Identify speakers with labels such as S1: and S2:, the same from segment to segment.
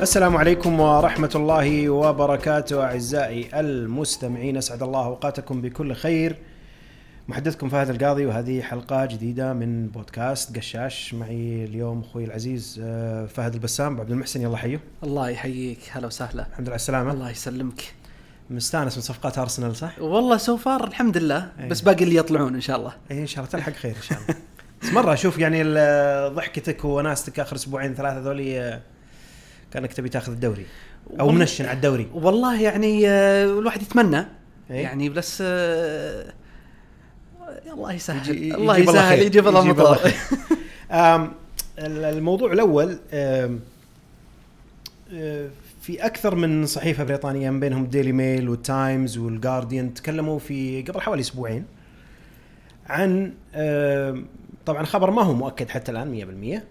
S1: السلام عليكم ورحمة الله وبركاته أعزائي المستمعين أسعد الله أوقاتكم بكل خير. محدثكم فهد القاضي وهذه حلقة جديدة من بودكاست قشاش. معي اليوم أخوي العزيز آه، فهد البسام. عبد المحسن يلا حيه
S2: الله يحييك. هلا وسهلا.
S1: الحمد لله على السلامة.
S2: الله يسلمك.
S1: مستانس من صفقات أرسنال صح؟
S2: والله سو فار الحمد لله
S1: أي.
S2: بس باقي اللي يطلعون إن شاء الله.
S1: إيه إن شاء الله تلحق خير إن شاء الله. بس مرة أشوف يعني ضحكتك وناستك آخر أسبوعين ثلاثة ذولي آه، كأنك تبي تاخذ الدوري
S2: والله-
S1: mention على الدوري.
S2: والله يعني آه، الواحد يتمنى.
S1: إيه.
S2: يعني بس آه، الله يسهل
S1: يجي-
S2: الله يسهل. يجيب الله مطر
S1: الموضوع الأول آه، في أكثر من صحيفة بريطانية من بينهم ديلي ميل والتايمز والجارديان تكلموا في قبل حوالي أسبوعين عن طبعا خبر ما هو مؤكد حتى الآن 100%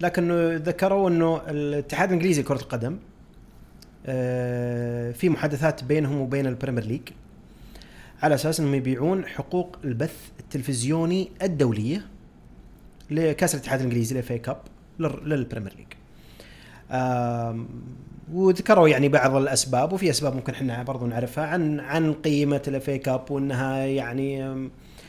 S1: لكن ذكروا إنه الاتحاد الإنجليزي لكرة القدم آه، في محادثات بينهم وبين ال Premier League على أساس إنهم يبيعون حقوق البث التلفزيوني الدولية لكأس الاتحاد الإنجليزي ال FA Cup لل- لل Premier League. وذكروا يعني بعض الأسباب وفي أسباب ممكن إحنا برضو نعرفها عن عن قيمة ال FA Cup وإنها
S2: يعني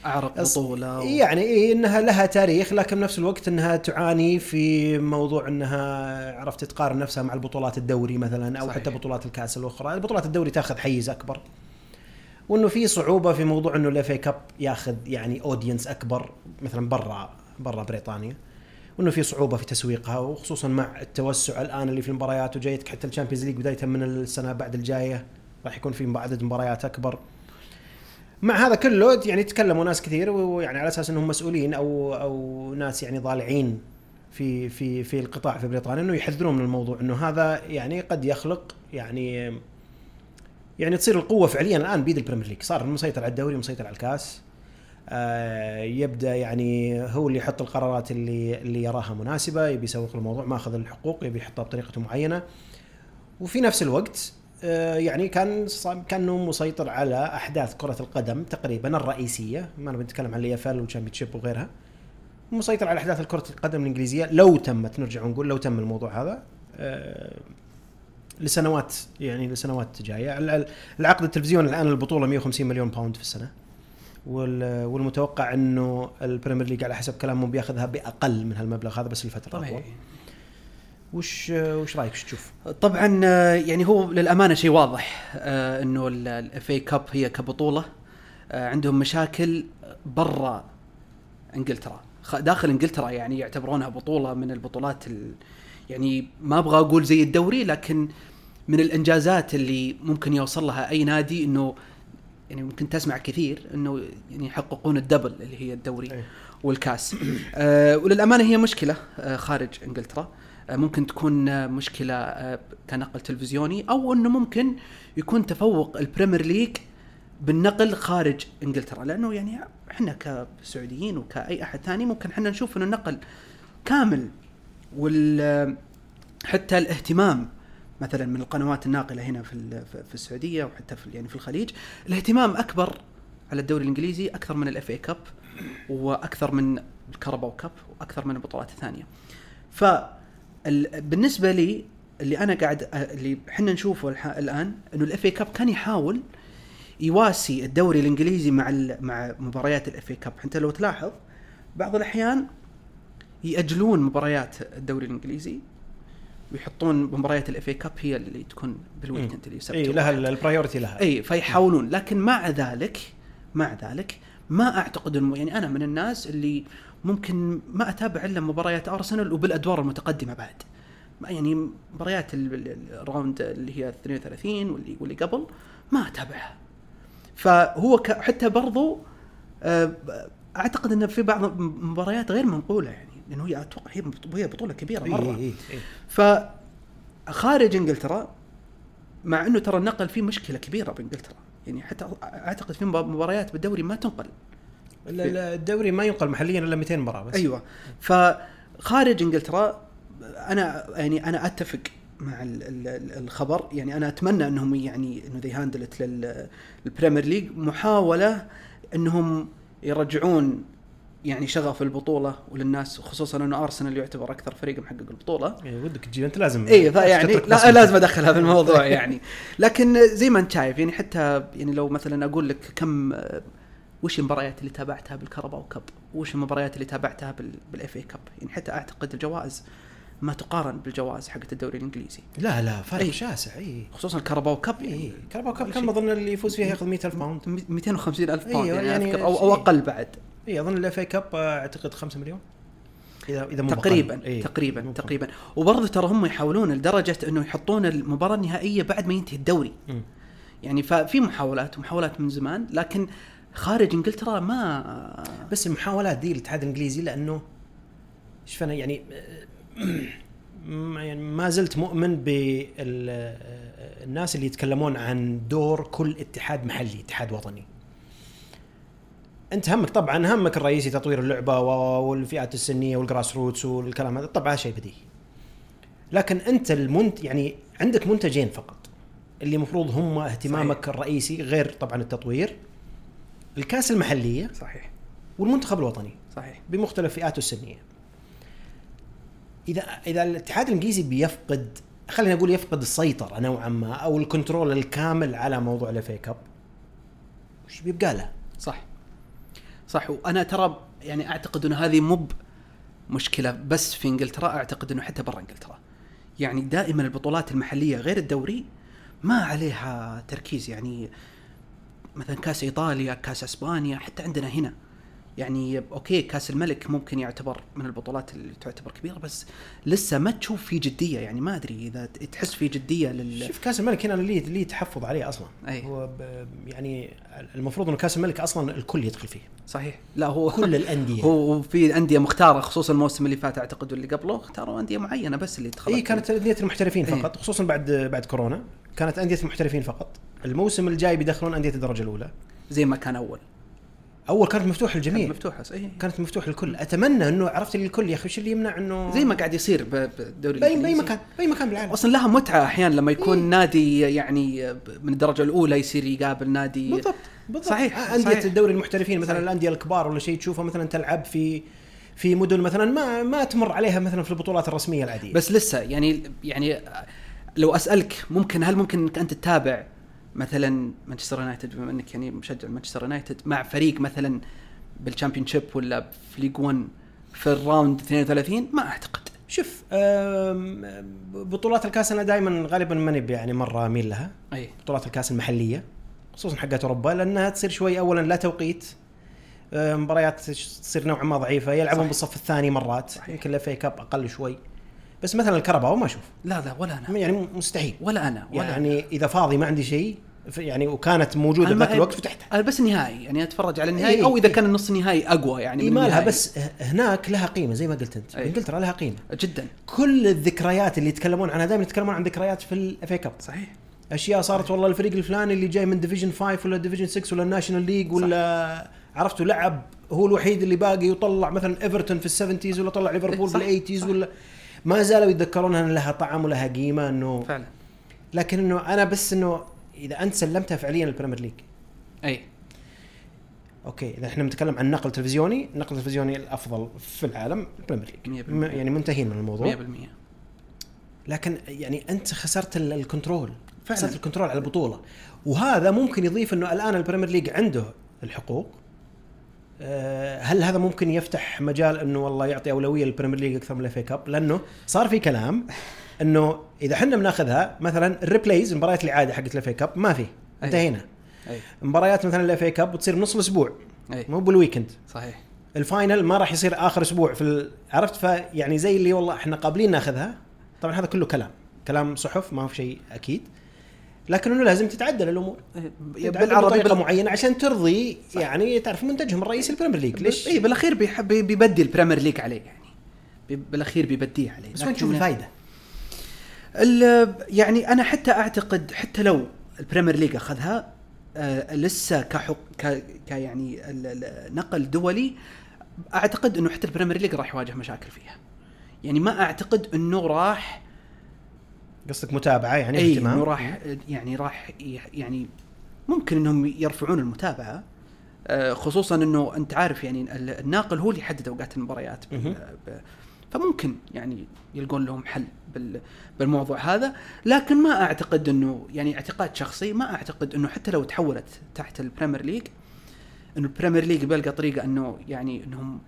S1: أعرق
S2: بطولة و...
S1: يعني إيه إنها لها تاريخ لكن بنفس الوقت إنها تعاني في موضوع إنها عرفت تقارن نفسها مع البطولات الدوري مثلا أو
S2: صحيح.
S1: حتى بطولات الكأس الأخرى، بطولات الدوري تأخذ حيز أكبر. وإنه في صعوبة في موضوع إنه ال FA Cup يأخذ يعني audience أكبر مثلا برا برا بريطانيا. وإنه في صعوبة في تسويقها وخصوصا مع التوسع الآن اللي في المباريات وجايتك حتى ال Champions League بداية من السنة بعد الجاية راح يكون في عدد مباريات أكبر. مع هذا كله يعني تكلموا ناس كثير ويعني على أساس إنهم مسؤولين أو أو ناس يعني ضالعين في في في القطاع في بريطانيا إنه يحذرون من الموضوع إنه هذا يعني قد يخلق يعني يعني تصير القوة فعليا الآن بيد ال Premier League. صار مسيطر على الدوري مسيطر على الكاس. آه يبدأ يعني هو اللي يحط القرارات اللي اللي يراها مناسبة يبي يسوق الموضوع ماخذ الحقوق يبي يحطها بطريقة معينة. وفي نفس الوقت يعني كان كانه مسيطر على أحداث كرة القدم تقريبا الرئيسية ما نبي نتكلم عن الاي وال Championship وغيرها. مسيطر على أحداث كره القدم الإنجليزية لو تمت نرجع ونقول لو تم الموضوع هذا آه، لسنوات يعني لسنوات جاية. ال- ال- العقد التلفزيوني الآن البطولة 150 مليون pound في السنة. وال- والمتوقع إنه ال Premier League على حسب كلامهم بياخذها بأقل من هالمبلغ هذا بس لفترة
S2: طبيعي.
S1: وش وش رأيك؟ وش تشوف؟
S2: طبعا آه، يعني هو للأمانة شيء واضح آه، إنه ال FA Cup هي كبطولة. آه، عندهم مشاكل برا إنجلترا. داخل إنجلترا يعني يعتبرونها بطولة من البطولات ال... يعني ما أبغى أقول زي الدوري لكن من الإنجازات اللي ممكن يوصل لها أي نادي إنه يعني ممكن تسمع كثير إنه يعني يحققون ال double اللي هي الدوري
S1: أي.
S2: والكاس. آه وللأمانة هي مشكلة آه خارج إنجلترا. آه ممكن تكون آه مشكلة آه كنقل تلفزيوني أو إنه ممكن يكون تفوق ال Premier League بالنقل خارج إنجلترا لأنه يعني إحنا كسعوديين وكأي أحد ثاني ممكن إحنا نشوف إنه النقل كامل وال حتى الاهتمام مثلا من القنوات الناقلة هنا في في- السعودية وحتى في يعني في الخليج الاهتمام أكبر على الدوري الإنجليزي أكثر من ال FA Cup وأكثر من ال Carabao Cup وأكثر من البطولات الثانية. ف بالنسبة لي اللي أنا قاعد اللي إحنا نشوفه الآن إنه ال FA Cup كان يحاول يواسي الدوري الإنجليزي مع مع مباريات ال FA Cup، أنت لو تلاحظ بعض الأحيان يأجلون مباريات الدوري الإنجليزي ويحطون مباريات ال FA Cup هي اللي تكون بال weekend اللي سبت
S1: اي
S2: وأحد.
S1: لها ال priority لها.
S2: اي فيحاولون. لكن مع ذلك مع ذلك ما أعتقد إنه يعني أنا من الناس اللي ممكن ما أتابع إلا مباريات أرسنال وبالأدوار المتقدمة بعد. يعني مباريات ال- ال- ال round اللي هي 32 واللي واللي قبل ما أتابعها. فهو حتى برضو آه، أعتقد إن في بعض المباريات غير منقولة يعني لأنه هي أتوقع هي بطولة كبيرة
S1: إي
S2: مرة.
S1: إي إي.
S2: فخارج إنجلترا مع إنه ترى النقل فيه مشكلة كبيرة بإنجلترا. يعني حتى أعتقد في مباريات بالدوري ما تنقل.
S1: الدوري ما ينقل محليا إلا 200 مباراة بس.
S2: أيوه. فخارج إنجلترا أنا يعني أنا أتفق مع ال- ال- الخبر. يعني أنا أتمنى أنهم يعني إنه they handled it لل Premier League محاولة إنهم يرجعون يعني شغف البطولة وللناس وخصوصا إنه ارسنال يعتبر أكثر فريق محقق البطولة.
S1: إيه، ودك تجيب أنت لازم
S2: اي فيعني
S1: تترك
S2: لا. لازم ادخلها في الموضوع يعني. لكن زي ما أنت شايف يعني حتى يعني لو مثلا أقول لك كم وش المباريات اللي تابعتها بال Carabao Cup وش المباريات اللي تابعتها بال FA Cup يعني حتى أعتقد الجوائز ما تقارن بالجوائز حقت الدوري الإنجليزي
S1: لا لا فرق
S2: إيه.
S1: شاسع اي
S2: خصوصا ال
S1: Carabao
S2: Cup
S1: اي Carabao
S2: Cup
S1: كم. أظن اللي يفوز فيها ياخذ 100000 pound
S2: 250 ألف pound
S1: أيوة،
S2: يعني,
S1: يعني
S2: أذكر أو
S1: أو.
S2: أقل بعد
S1: اي أظن ال FA Cup أعتقد 5 مليون اذا إذا مو
S2: تقريبا.
S1: إيه.
S2: تقريبا
S1: مو بأقل.
S2: تقريبا وبرضه ترى هم يحاولون لدرجة إنه يحطون المباراة النهائية بعد ما ينتهي الدوري
S1: مم.
S2: يعني ففي محاولات ومحاولات من زمان لكن خارج إنجلترا ما
S1: بس المحاولات دي الاتحاد الإنجليزي لأنه إيش فانا يعني يعني ما زلت مؤمن بالناس اللي يتكلمون عن دور كل اتحاد محلي اتحاد وطني. أنت همك طبعا همك الرئيسي تطوير اللعبة والفئات السنية والجراس روتس والكلام هذا طبعا شيء بديهي. لكن أنت المنت يعني عندك منتجين فقط اللي المفروض هم اهتمامك
S2: صحيح.
S1: الرئيسي غير طبعا التطوير. الكاس المحلية
S2: صحيح.
S1: والمنتخب الوطني
S2: صحيح.
S1: بمختلف فئاته السنية. إذا إذا الاتحاد الإنجليزي بيفقد خلينا نقول يفقد السيطرة نوعا ما أو ال control الكامل على موضوع ال FA Cup وش بيبقى له؟
S2: صح. صح. وأنا ترى يعني أعتقد إنه هذه مب مشكله بس في إنجلترا أعتقد إنه حتى برا إنجلترا. يعني دائما البطولات المحلية غير الدوري ما عليها تركيز. يعني مثلا كاس إيطاليا كاس إسبانيا حتى عندنا هنا. يعني okay كاس الملك ممكن يعتبر من البطولات اللي تعتبر كبيرة بس لسه ما تشوف في جدية. يعني ما أدري إذا تحس في جدية لل
S1: شوف كاس الملك هنا اللي اللي تحفظ عليه أصلا؟
S2: أي.
S1: هو يعني المفروض إنه كاس الملك أصلا الكل يدخل فيه.
S2: صحيح. لا هو
S1: كل الأندية.
S2: هو في أندية مختارة خصوصا الموسم اللي فات أعتقد واللي قبله اختاروا أندية معينة بس اللي دخلت
S1: إي كانت أندية المحترفين. فقط خصوصا بعد بعد كورونا. كانت أندية المحترفين فقط. الموسم الجاي بيدخلون أندية الدرجة الأولى.
S2: زي ما كان أول.
S1: أول كانت مفتوح
S2: كانت
S1: للجميع
S2: مفتوحة صحيح.
S1: كانت مفتوح للكل. أتمنى إنه عرفت الكل يا أخي وش اللي يمنع إنه
S2: زي ما قاعد يصير بالدوري
S1: باي
S2: بأي
S1: مكان بأي مكان بالعالم.
S2: أصلا لها متعة أحيانا لما يكون
S1: إيه.
S2: نادي يعني من الدرجة الأولى يصير يقابل نادي.
S1: بالضبط بالضبط.
S2: صحيح،
S1: آه، أندية
S2: صحيح.
S1: الدوري المحترفين مثلا. الأندية الكبار ولا شيء تشوفها مثلا تلعب في في مدن مثلا ما ما تمر عليها مثلا في البطولات الرسمية العادية.
S2: بس لسه يعني يعني لو أسألك ممكن هل ممكن إنك أنت تتابع مثلا مانشستر يونايتد بما إنك يعني مشجع مانشستر يونايتد مع فريق مثلا بال Championship ولا في League 1 في ال round 32 ما أعتقد.
S1: شوف بطولات الكاس أنا دائما غالبا ماني يعني مرة أميل لها.
S2: أي.
S1: بطولات الكاس المحلية خصوصا حقت أوروبا لأنها تصير شوي اولا لا توقيت. مباريات تصير نوعا ما ضعيفة يلعبون. بالصف الثاني مرات. يمكن ال FA Cup أقل شوي. بس مثلا ال Carabao ما أشوف.
S2: لا لا ولا أنا.
S1: يعني مستحيل.
S2: ولا أنا ولا
S1: يعني إذا فاضي ما عندي شيء يعني وكانت
S2: موجودة
S1: بذاك الوقت فتحتها.
S2: أنا بس النهائي يعني أتفرج على النهائي
S1: إيه،
S2: أو إذا
S1: إيه.
S2: كان النص النهائي أقوى يعني من
S1: ما لها. بس هناك لها قيمة زي ما قلت أنت.
S2: أي.
S1: إنجلترا لها قيمة.
S2: جدا.
S1: كل الذكريات اللي يتكلمون عنها دائما يتكلمون عن ذكريات في ال FA Cup
S2: صحيح.
S1: أشياء صارت والله الفريق الفلاني اللي جاي من division 5 ولا division 6 ولا ال National League ولا عرفتوا لعب هو الوحيد اللي باقي يطلع مثلا ايفرتون في ال seventies ولا طلع ليفربول
S2: صح،
S1: بال eighties
S2: صح.
S1: ولا ما زالوا يتذكرونها ان لها طعم ولها قيمة إنه
S2: فعلا.
S1: لكن إنه أنا بس إنه إذا أنت سلمتها فعليا ال Premier
S2: League.
S1: أي. أوكي إذا إحنا بنتكلم عن نقل تلفزيوني النقل التلفزيوني الأفضل في العالم
S2: ال Premier
S1: League. يعني منتهين من الموضوع.
S2: 100%
S1: لكن يعني أنت خسرت ال- ال control.
S2: فعلاً.
S1: خسرت ال control على البطولة. وهذا ممكن يضيف إنه الآن ال Premier League عنده الحقوق. آه، هل هذا ممكن يفتح مجال إنه والله يعطي أولوية لل Premier League أكثر من ال FA Cup لأنه صار في كلام إنه إذا إحنا بناخذها مثلا ال replays مباريات الإعادة حقت ال FA Cup ما في. انتهينا. مباريات مثلا ال FA Cup بتصير بنص
S2: الأسبوع
S1: مو بال weekend
S2: صحيح.
S1: ال final ما راح يصير آخر أسبوع في ال... عرفت؟ فيعني زي اللي والله إحنا قابلين ناخذها. طبعا هذا كله كلام. كلام صحف ما هو شيء أكيد. لكن إنه لازم تتعدل الأمور
S2: بالعربي
S1: بطريقة
S2: بال...
S1: معينة عشان ترضي يعني تعرف منتجهم الرئيسي ال Premier League. ليش؟
S2: أي بالأخير بيحب بيبدي ال Premier League عليه يعني. بالأخير بيبديه عليه.
S1: بس وين تشوف الفائده؟
S2: يعني أنا حتى أعتقد حتى لو ال Premier League أخذها آه لسه كحق ك يعني نقل دولي أعتقد إنه حتى ال Premier League راح يواجه مشاكل فيها. يعني ما أعتقد إنه راح
S1: قصدك متابعة يعني
S2: إي
S1: اهتمام؟
S2: إنه راح يعني راح يعني ممكن إنهم يرفعون المتابعة آه، خصوصا إنه أنت عارف يعني ال- الناقل هو اللي يحدد أوقات المباريات فممكن يعني يلقون لهم حل. بالموضوع هذا. لكن ما أعتقد إنه يعني اعتقاد شخصي ما أعتقد إنه حتى لو تحولت تحت ال Premier League إنه ال Premier League بيلقى طريقة إنه يعني إنهم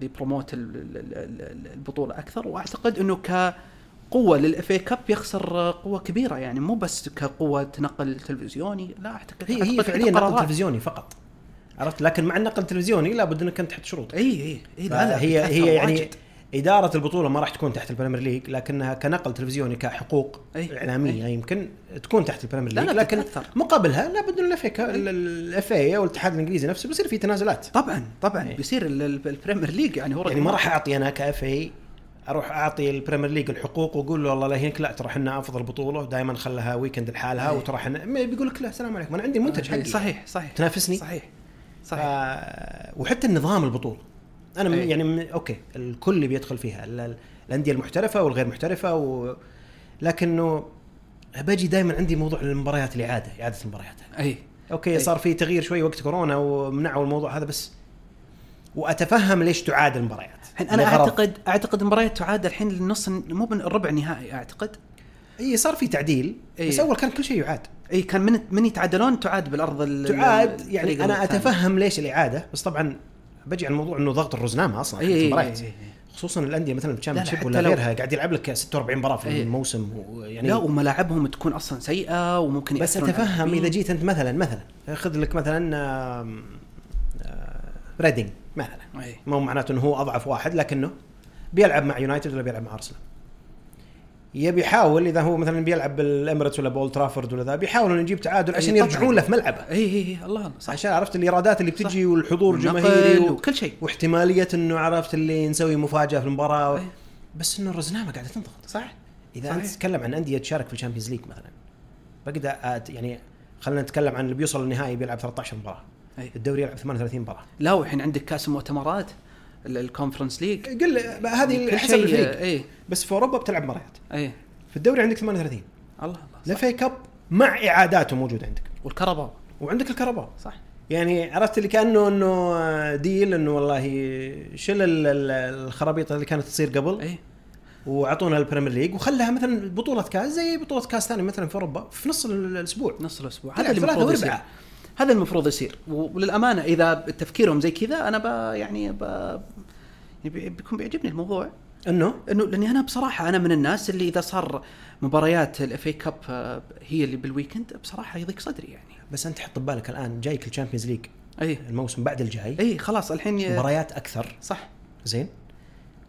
S2: بي promote ال- ال- ال- ال- البطولة أكثر. وأعتقد إنه كقوة لل FA Cup يخسر قوة كبيرة. يعني مو بس كقوة نقل تلفزيوني لا اعتقد
S1: هي
S2: أعتقد
S1: هي فعليا نقل. تلفزيوني فقط. عرفت؟ لكن مع النقل التلفزيوني لابد إنك أنت تحط شروط.
S2: اي اي إي لا لا
S1: هي هي يعني
S2: واجد.
S1: إدارة البطولة ما راح تكون تحت ال Premier League لكنها كنقل تلفزيوني كحقوق
S2: أي.
S1: إعلامية
S2: أي.
S1: يمكن تكون تحت ال Premier
S2: لا،
S1: League
S2: لا،
S1: لكن
S2: تتأثر.
S1: مقابلها لابد إن ال FA أو الاتحاد الإنجليزي نفسه بيصير في تنازلات
S2: طبعا طبعا
S1: إيه.
S2: بيصير ال- ال- ال Premier League يعني هو
S1: يعني ما راح.
S2: أعطي
S1: أنا ك FA أروح أعطي ال Premier League الحقوق وأقول له والله لا هيك لا ترى إحنا أفضل بطولة دائما خلها weekend لحالها
S2: أي.
S1: وترى إحنا بيقول لك لا السلام عليكم أنا عندي المنتج
S2: إيه،
S1: حقي
S2: صحيح صحيح
S1: تنافسني
S2: صحيح. صحيح
S1: وحتى النظام البطولة أنا
S2: أي.
S1: يعني. أوكي الكل بيدخل فيها ال- ال- الأندية المحترفة والغير محترفة و... لكنه باجي دائما عندي موضوع المباريات الاعاده إعادة المباريات
S2: إي
S1: أوكي
S2: أي.
S1: صار في تغيير شوي وقت كورونا ومنعوا الموضوع هذا بس وأتفهم ليش تعاد المباريات
S2: الحين
S1: أنا.
S2: أعتقد أعتقد المباريات تعاد الحين للنص مو من الربع النهائي أعتقد
S1: إي صار في تعديل
S2: أي.
S1: بس أول كان كل شيء يعاد
S2: إي كان من من يتعادلون تعاد بالأرض ال-
S1: تعاد يعني
S2: أنا.
S1: أتفهم ليش الإعادة بس طبعا بجي على الموضوع إنه ضغط الرزنامة
S2: أصلا
S1: المباريات.
S2: اي, أي.
S1: خصوصا الأندية مثلا ال
S2: Champion
S1: لا،
S2: ship
S1: ولا غيرها قاعد يلعب لك 46 مباراة في
S2: إيه.
S1: الموسم ويعني
S2: لا وملاعبهم تكون أصلا سيئة وممكن
S1: بس
S2: أتفهم.
S1: إذا جيت أنت مثلا مثلا خذ لك مثلا آه، ريدنج مثلا
S2: إيه.
S1: مو معناته إنه هو أضعف واحد لكنه بيلعب مع يونايتد ولا بيلعب مع أرسنال يبي يحاول إذا هو مثلا بيلعب بالإميريتس ولا بأولد ترافورد ولا ذا بيحاول إنه يجيب تعادل عشان
S2: إيه،.
S1: يرجعون له في ملعبه
S2: اي اي اي الله صح
S1: عشان عرفت الإيرادات اللي بتجي
S2: صح.
S1: والحضور الجماهيري و...
S2: وكل شيء
S1: واحتمالية إنه عرفت اللي نسوي مفاجأة في المباراة
S2: إيه.
S1: بس إنه الرزنامة قاعدة تنضغط
S2: صح
S1: إذا
S2: صحيح.
S1: انت تتكلم عن أندية تشارك في ال Champions League مثلا بقدر أت- يعني خلينا نتكلم عن اللي بيوصل للنهائي بيلعب 13 مباراة
S2: أي.
S1: الدوري يلعب 38 مباراة
S2: لا والحين عندك كأس المؤتمرات ال- ال Conference League
S1: قل هذه
S2: كل
S1: حسب الفريق.
S2: اي
S1: بس في أوروبا بتلعب مباريات.
S2: اي
S1: في الدوري عندك 38
S2: الله الله
S1: ال FA Cup مع إعاداته موجوده عندك.
S2: وال Carabao
S1: وعندك ال Carabao
S2: صح.
S1: يعني عرفت اللي كأنه إنه deal إنه والله شل ال- ال- الخرابيط اللي كانت تصير قبل.
S2: اي
S1: وأعطونا ال Premier League وخلاها مثلا بطولة كاس زي بطولة كاس ثانية مثلا في أوروبا في نص ال- الأسبوع.
S2: نص
S1: الأسبوع.
S2: هذا اللي المفروض يصير. هذا المفروض يصير. وللأمانة إذا تفكيرهم زي كذا أنا ب يعني ب يعني بيكون بيعجبني الموضوع.
S1: إنه؟
S2: إنه لأني أنا بصراحة أنا من الناس اللي إذا صار مباريات ال FA Cup هي اللي بال weekend بصراحة يضيق صدري يعني.
S1: بس أنت حط ببالك الآن جايك ال Champions
S2: League أي.
S1: الموسم بعد الجاي.
S2: أي خلاص الحين
S1: مباريات أكثر.
S2: صح.
S1: زين؟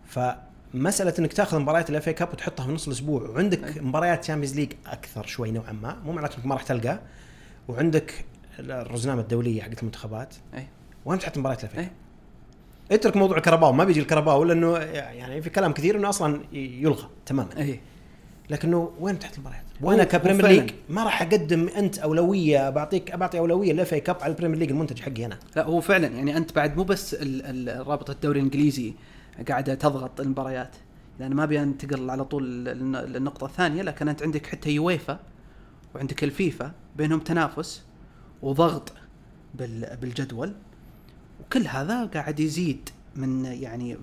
S1: فمسألة إنك تأخذ مباريات ال FA Cup وتحطها في نص الأسبوع وعندك
S2: أي.
S1: مباريات Champions League أكثر شوي نوعا ما مو معناته إنك ما راح تلقى وعندك الرزنامة الدولية حقت المنتخبات.
S2: أي.
S1: وين تحط مباريات ال
S2: FA.
S1: اترك موضوع ال Carabao ما بيجي ال Carabao لأنه يعني في كلام كثير إنه أصلا يلغى تماما
S2: اي
S1: لكنه وين تحت المباريات؟
S2: وأنا
S1: ك
S2: Premier.
S1: League ما راح أقدم أنت أولوية بعطيك بعطي أولوية لل FA Cup على ال Premier League المنتج حقي أنا
S2: لا هو فعلا يعني أنت بعد مو بس رابطة الدوري الإنجليزي قاعدة تضغط المباريات لأن ما ابي انتقل على طول للن- للنقطه الثانية لكن أنت عندك حتى يويفا وعندك الفيفا بينهم تنافس وضغط بال- بالجدول وكل هذا قاعد يزيد من يعني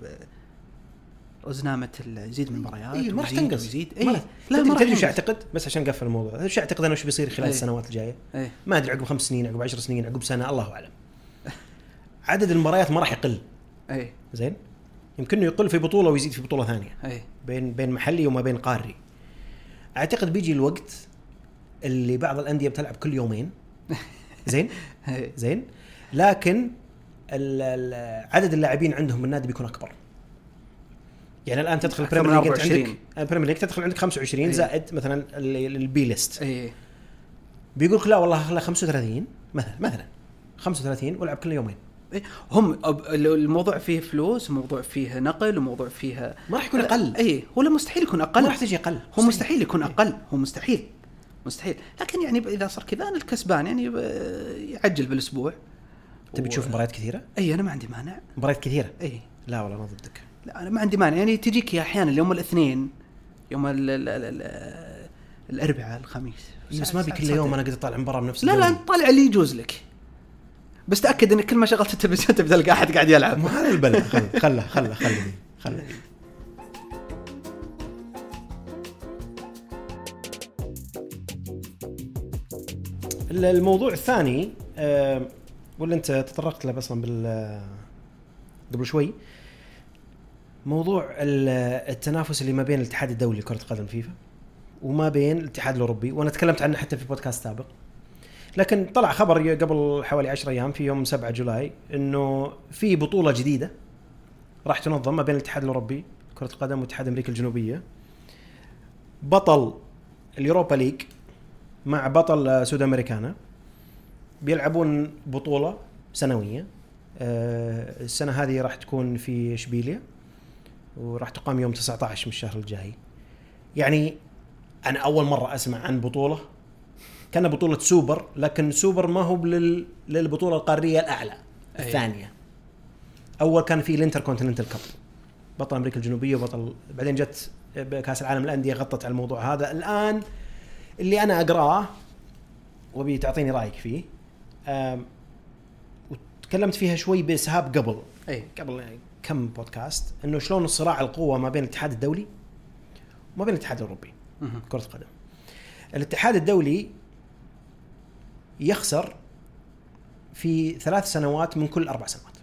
S2: رزنامه ال- يزيد من المباريات
S1: اي ما راح تنقص.
S2: ويزيد.
S1: ما
S2: اي لا
S1: تدري
S2: ما
S1: تدري وش
S2: ينقص.
S1: أعتقد؟ بس عشان نقفل الموضوع. وش أعتقد أنا وش بيصير خلال
S2: أي.
S1: السنوات الجاية؟
S2: اي
S1: ما أدري عقب خمس سنين عقب عشر سنين عقب سنة الله أعلم. عدد المباريات ما راح يقل.
S2: اي
S1: زين؟ يمكن إنه يقل في بطولة ويزيد في بطولة ثانية.
S2: اي
S1: بين بين محلي وما بين قاري. أعتقد بيجي الوقت اللي بعض الأندية بتلعب كل يومين. زين؟
S2: اي
S1: زين؟ لكن عدد اللاعبين عندهم بالنادي بيكون أكبر. يعني الآن تدخل
S2: من
S1: ال Premier League انت
S2: 24.
S1: عندك ال Premier League تدخل عندك 25
S2: إيه.
S1: زائد مثلا ال- ال B list.
S2: اي
S1: بيقول لك لا والله خلها 35 مثلا مثلا 35 والعب كل يومين.
S2: إيه، هم الموضوع فيه فلوس وموضوع فيه نقل وموضوع فيه
S1: ما راح يكون أقل.
S2: اي هو مستحيل يكون أقل.
S1: ما راح تجي أقل.
S2: هو مستحيل. يكون أقل. هو مستحيل. مستحيل. لكن يعني إذا صار كذا أنا الكسبان يعني ب- يعجل بالأسبوع.
S1: تبي تشوف مباريات كثيرة؟
S2: إي أنا ما عندي مانع.
S1: مباريات كثيرة؟
S2: إي.
S1: لا والله أنا ضدك.
S2: لا أنا ما عندي مانع. يعني تجيك يا أحيانا يوم الاثنين يوم ال ال ال ال الأربعاء الخميس.
S1: بس ما بي كل يوم أنا قاعد أطالع مباراة بنفس
S2: لا لا. انت طالع اللي يجوز لك. بس تأكد إنك كل ما شغلت التلفزيون تبدا تلقى أحد قاعد يلعب.
S1: ما هذا البلاء خله خله خله خله. خله الموضوع الثاني واللي انت تطرقت له أصلا بال قبل شوي. موضوع ال- التنافس اللي ما بين الاتحاد الدولي لكرة القدم فيفا وما بين الاتحاد الأوروبي وأنا تكلمت عنه حتى في بودكاست سابق. لكن طلع خبر قبل حوالي 10 أيام في يوم 7 جولاي إنه في بطولة جديدة راح تنظم ما بين الاتحاد الأوروبي كره القدم واتحاد أمريكا الجنوبية. بطل ال Europa League مع بطل Sudamericana. بيلعبون بطولة سنوية. آه، السنة هذه راح تكون في اشبيليا وراح تقام يوم 19 من الشهر الجاي. يعني أنا أول مرة أسمع عن بطولة كان بطولة سوبر لكن سوبر ما هو لل... للبطولة القارية الأعلى
S2: أي.
S1: الثانية. أول كان في ال Intercontinental Cup بطل أمريكا الجنوبية وبطل بعدين جت بكاس العالم الانديه غطت على الموضوع هذا. الآن اللي أنا أقرأه وأبي تعطيني رأيك فيه وتكلمت فيها شوي باسهاب قبل
S2: إي
S1: قبل كم بودكاست إنه شلون الصراع القوة ما بين الاتحاد الدولي وما بين الاتحاد
S2: الأوروبي.
S1: كرة القدم. الاتحاد الدولي يخسر في ثلاث سنوات من كل أربع سنوات.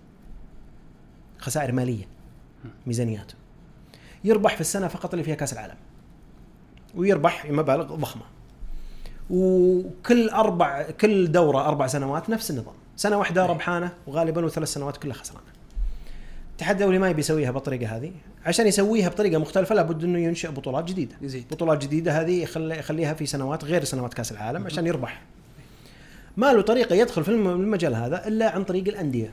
S1: خسائر مالية ميزانياته. يربح في السنة فقط اللي فيها كأس العالم. ويربح مبالغ ضخمة. وكل أربع كل دورة أربع سنوات نفس النظام، سنة واحدة ربحانة وغالبا وثلاث سنوات كلها خسرانة. الاتحاد الدولي ما يبي يسويها بالطريقة هذه، عشان يسويها بطريقة مختلفة لابد إنه ينشئ بطولات جديدة.
S2: يزيد.
S1: بطولات جديدة هذه يخلي يخليها في سنوات غير سنوات كأس العالم عشان يربح. ما له طريقة يدخل في الم- المجال هذا إلا عن طريق الأندية.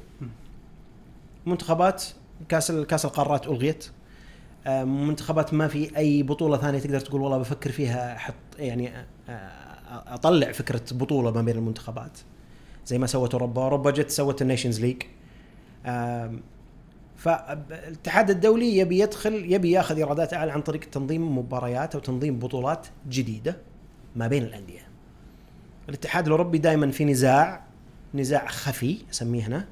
S1: منتخبات كأس كأس القارات ألغيت. آه، منتخبات ما في أي بطولة ثانية تقدر تقول والله بفكر فيها أحط يعني آه، أطلع فكرة بطولة ما بين المنتخبات زي ما سوت أوروبا أوروبا جت سوت ال Nations League فالاتحاد الدولي يبي يدخل يبي ياخذ إيرادات أعلى عن طريق تنظيم مباريات أو تنظيم بطولات جديدة ما بين الأندية. الاتحاد الأوروبي دائما في نزاع نزاع خفي أسميه هنا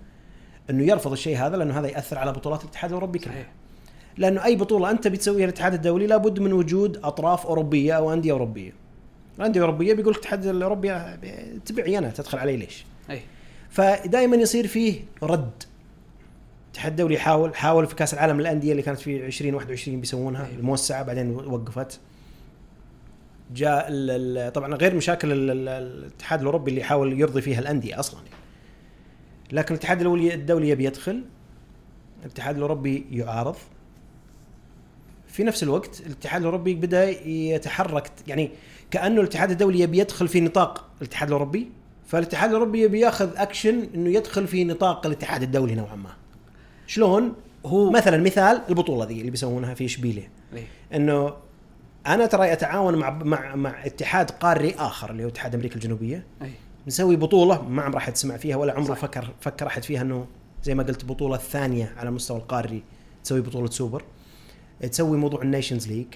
S1: إنه يرفض الشيء هذا لأنه هذا يأثر على بطولات الاتحاد الأوروبي كلها.
S2: صحيح
S1: لأنه أي بطولة أنت بتسويها الاتحاد الدولي لابد من وجود أطراف أوروبية أو أندية أوروبية. الانديه الاوروبيه بيقول لك الاتحاد الاوروبي تبعي أنا تدخل علي ليش؟
S2: أي.
S1: فدائما يصير فيه رد. الاتحاد الدولي يحاول حاول في كأس العالم للأندية اللي كانت في 2021 بيسوونها. الموسعة بعدين وقفت. جاء ال- ال- طبعا غير مشاكل ال- ال- الاتحاد الأوروبي اللي يحاول يرضي فيها الأندية أصلا. لكن الاتحاد الدولي الدولي يبي يدخل الاتحاد الأوروبي يعارض. في نفس الوقت الاتحاد الأوروبي بدأ يتحرك يعني كأنه الاتحاد الدولي يبي يدخل في نطاق الاتحاد الأوروبي فالاتحاد الأوروبي يبي ياخذ اكشن إنه يدخل في نطاق الاتحاد الدولي نوعا ما. شلون؟
S2: هو
S1: مثلا مثال البطولة ذي اللي بيسوونها في إشبيلية.
S2: اي
S1: إنه أنا ترى أتعاون مع مع مع اتحاد قاري آخر اللي هو اتحاد أمريكا الجنوبية.
S2: اي
S1: نسوي بطولة ما عمر احد سمع فيها ولا عمره
S2: صح.
S1: فكر فكر أحد فيها إنه زي ما قلت بطولة ثانية على المستوى القاري تسوي بطولة سوبر. تسوي موضوع ال Nations League.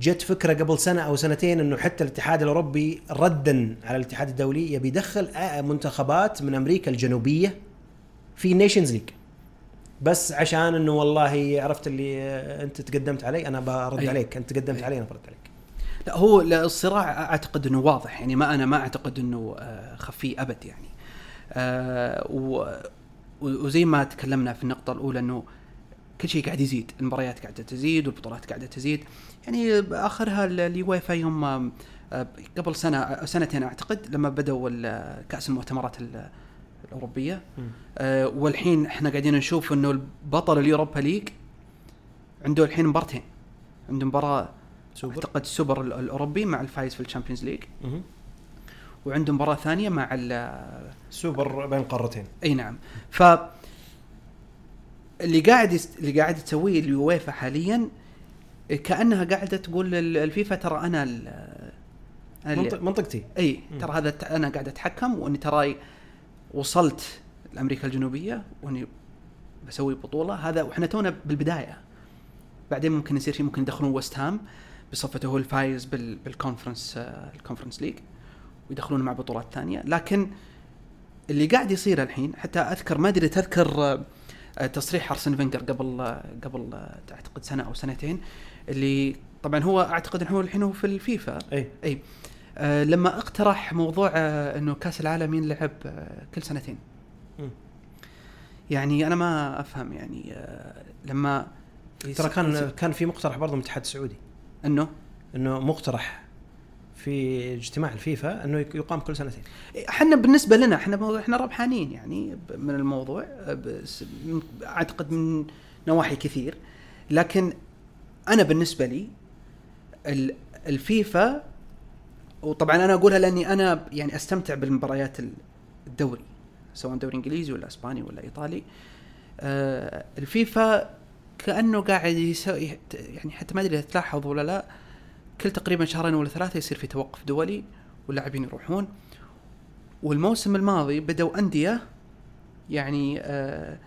S1: جت فكرة قبل سنة أو سنتين إنه حتى الاتحاد الأوروبي ردا على الاتحاد الدولي يبي يدخل آه، منتخبات من أمريكا الجنوبية في Nations League بس عشان إنه والله عرفت اللي آه، أنت تقدمت علي أنا برد
S2: أي.
S1: عليك. أنت تقدمت
S2: أي.
S1: علي أنا برد عليك.
S2: لا هو لا، الصراع أعتقد إنه واضح. يعني ما أنا ما أعتقد إنه آه، خفي أبد يعني. وزي ما تكلمنا في النقطة الأولى إنه كل شيء قاعد يزيد المباريات قاعدة تزيد والبطولات قاعدة تزيد. يعني آخرها ال- اليويفا يوم آه، آه، قبل سنة سنتين أعتقد لما بدأوا ال- كأس المؤتمرات ال- الأوروبية. آه، والحين إحنا قاعدين نشوف إنه البطل اليوروبا ليج عنده الحين مبارتين. عنده مباراة
S1: سوبر.
S2: أعتقد السوبر ال- الأوروبي مع الفايز في ال Champions
S1: League.
S2: وعنده مباراة ثانية مع ال-
S1: سوبر بين القارتين
S2: إي نعم. ف اللي قاعد يست... اللي قاعد تسويه اليويفا حاليا كأنها قاعدة تقول الفيفا ترى أنا
S1: منطق منطقتي. إي.
S2: ترى هذا أنا قاعد أتحكم وإني تراي وصلت لأمريكا الجنوبية وإني بسوي بطولة. هذا وإحنا تونا بالبداية. بعدين ممكن يصير شيء ممكن يدخلون ويست هام بصفته هو الفايز بال... بال Conference ال Conference League ويدخلون مع بطولات ثانية. لكن اللي قاعد يصير الحين حتى أذكر ما أدري تذكر آه، تصريح أرسن فينجر قبل آه، قبل آه، أعتقد سنة أو سنتين اللي طبعا هو أعتقد إنه هو الحين هو في الفيفا
S1: اي
S2: اي آه لما اقترح موضوع آه إنه كأس العالم ينلعب آه كل سنتين. يعني أنا ما أفهم يعني آه لما
S1: ترى كان كان في مقترح برضه من الاتحاد السعودي.
S2: إنه؟
S1: إنه مقترح في اجتماع الفيفا إنه يق- يقام كل سنتين.
S2: إحنا بالنسبة لنا إحنا إحنا ربحانين يعني من الموضوع آه، أعتقد من نواحي كثير. لكن أنا بالنسبة لي ال- الفيفا وطبعا أنا أقولها لأني أنا يعني أستمتع بالمباريات ال- الدوري سواء دوري إنجليزي ولا إسباني ولا إيطالي. آه الفيفا كأنه قاعد يسوي يعني حتى ما أدري إذا تلاحظ ولا لا كل تقريبا شهرين ولا ثلاثة يصير في توقف دولي واللاعبين يروحون. والموسم الماضي بدأوا أندية يعني آه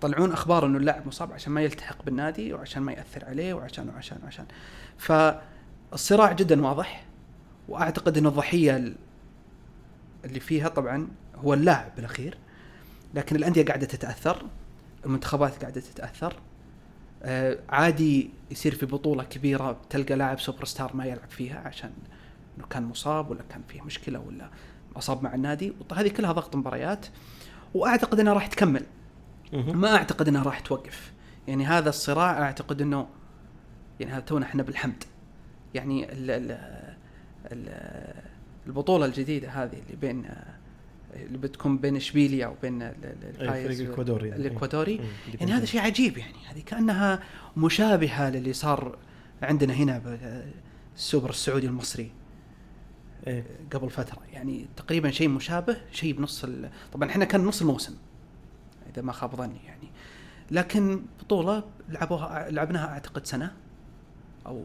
S2: طلعون أخبار إنه اللاعب مصاب عشان ما يلتحق بالنادي وعشان ما يأثر عليه وعشان وعشان وعشان. فالصراع جدا واضح وأعتقد إن الضحية ال- اللي فيها طبعا هو اللاعب بالأخير لكن الأندية قاعدة تتأثر المنتخبات قاعدة تتأثر. آه عادي يصير في بطولة كبيرة تلقى لاعب سوبر ستار ما يلعب فيها عشان إنه كان مصاب ولا كان فيه مشكلة ولا أصاب مع النادي. هذه كلها ضغط مباريات وأعتقد إنها راح تكمل. ما أعتقد إنها راح توقف. يعني هذا الصراع أعتقد إنه يعني هذا تونا إحنا بالحمد. يعني ال ال ال البطولة الجديدة هذه اللي بين اللي بتكون بين إشبيليا وبين ال- ال-
S1: أي،
S2: الفايز
S1: فريق الإكوادوري يعني.
S2: الإكوادوري.
S1: مم.
S2: يعني هذا شيء عجيب يعني. هذه كأنها مشابهة للي صار عندنا هنا ب- السوبر السعودي المصري.
S1: إيه.
S2: قبل فترة. يعني تقريبا شيء مشابه شيء بنص ال... طبعا إحنا كان نص الموسم. إذا ما خاب ظني يعني. لكن بطولة لعبوها لعبناها أعتقد سنة أو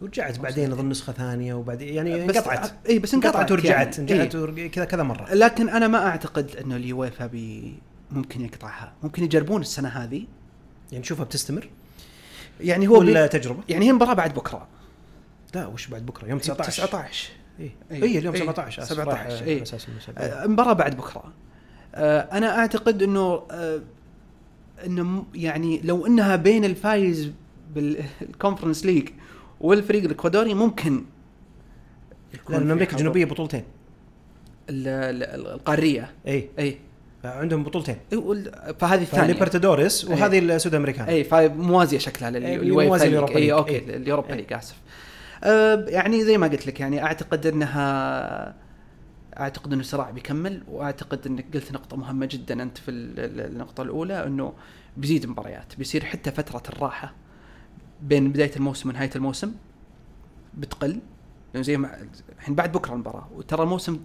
S1: ورجعت بعدين اظن نسخة ثانية وبعدين يعني
S2: بس-
S1: انقطعت.
S2: إي بس انقطعت
S1: ورجعت
S2: يعني.
S1: رجعت
S2: إيه.
S1: كذا كذا مرة.
S2: لكن أنا ما أعتقد انه اليويفا بي ممكن يقطعها. ممكن يجربون السنة هذه.
S1: يعني نشوفها بتستمر؟
S2: يعني هو
S1: ولا. تجربة؟
S2: يعني هي مباراة بعد بكرة.
S1: لا وش بعد بكرة؟ يوم 19
S2: 19 إي.
S1: إي. اليوم
S2: إيه.
S1: 17 آسف،
S2: 17
S1: راح
S2: إيه.
S1: على أساس انه سبعة.
S2: آه، مباراة بعد بكرة. آه، أنا أعتقد أنه آه، أنه م- يعني لو أنها بين الفايز بالكونفرنس ليج والفريق الإكوادوري ممكن يكون
S1: لأن
S2: أمريكا
S1: الجنوبية بطولتين.
S2: ال- ال- القارية.
S1: إي.
S2: أي.
S1: عندهم بطولتين.
S2: فهذه الثانية.
S1: فليبرتادوريس وهذه السود امريكان
S2: إي فموازيه شكلها لل- للويفا
S1: موازية
S2: ليج.
S1: لليوروبا
S2: إي
S1: ليج. أوكي.
S2: اليوروبا. ليج آسف. أه يعني زي ما قلت لك يعني أعتقد إنها أعتقد إنه الصراع بيكمل وأعتقد إنك قلت نقطة مهمة جدا أنت في ال- ال- النقطة الأولى إنه بيزيد مباريات بيصير حتى فترة الراحة بين بداية الموسم ونهاية الموسم بتقل. يعني زي ما الحين بعد بكرة المباراة وترى الموسم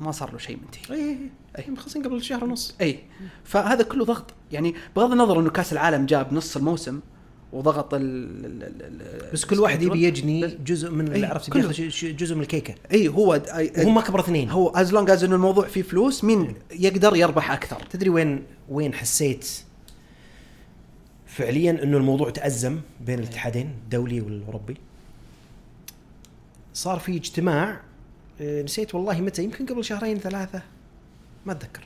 S2: ما صار له شيء منتهي.
S1: اي اي مخلصين قبل شهر ونص.
S2: اي فهذا كله ضغط. يعني بغض النظر إنه كأس العالم جاب نص الموسم وضغط ال ال ال ال
S1: بس كل واحد يبي يجني
S2: بس-
S1: جزء من اللي
S2: إي،
S1: عرفت. بياخذ جزء من الكيكة.
S2: اي هو
S1: وهم اكبر اثنين.
S2: هو as long as انه الموضوع فيه فلوس مين يقدر يربح أكثر؟
S1: تدري وين وين حسيت فعليا إنه الموضوع تأزم بين الاتحادين الدولي والأوروبي؟ صار في اجتماع نسيت والله متى يمكن قبل شهرين ثلاثة ما أتذكر.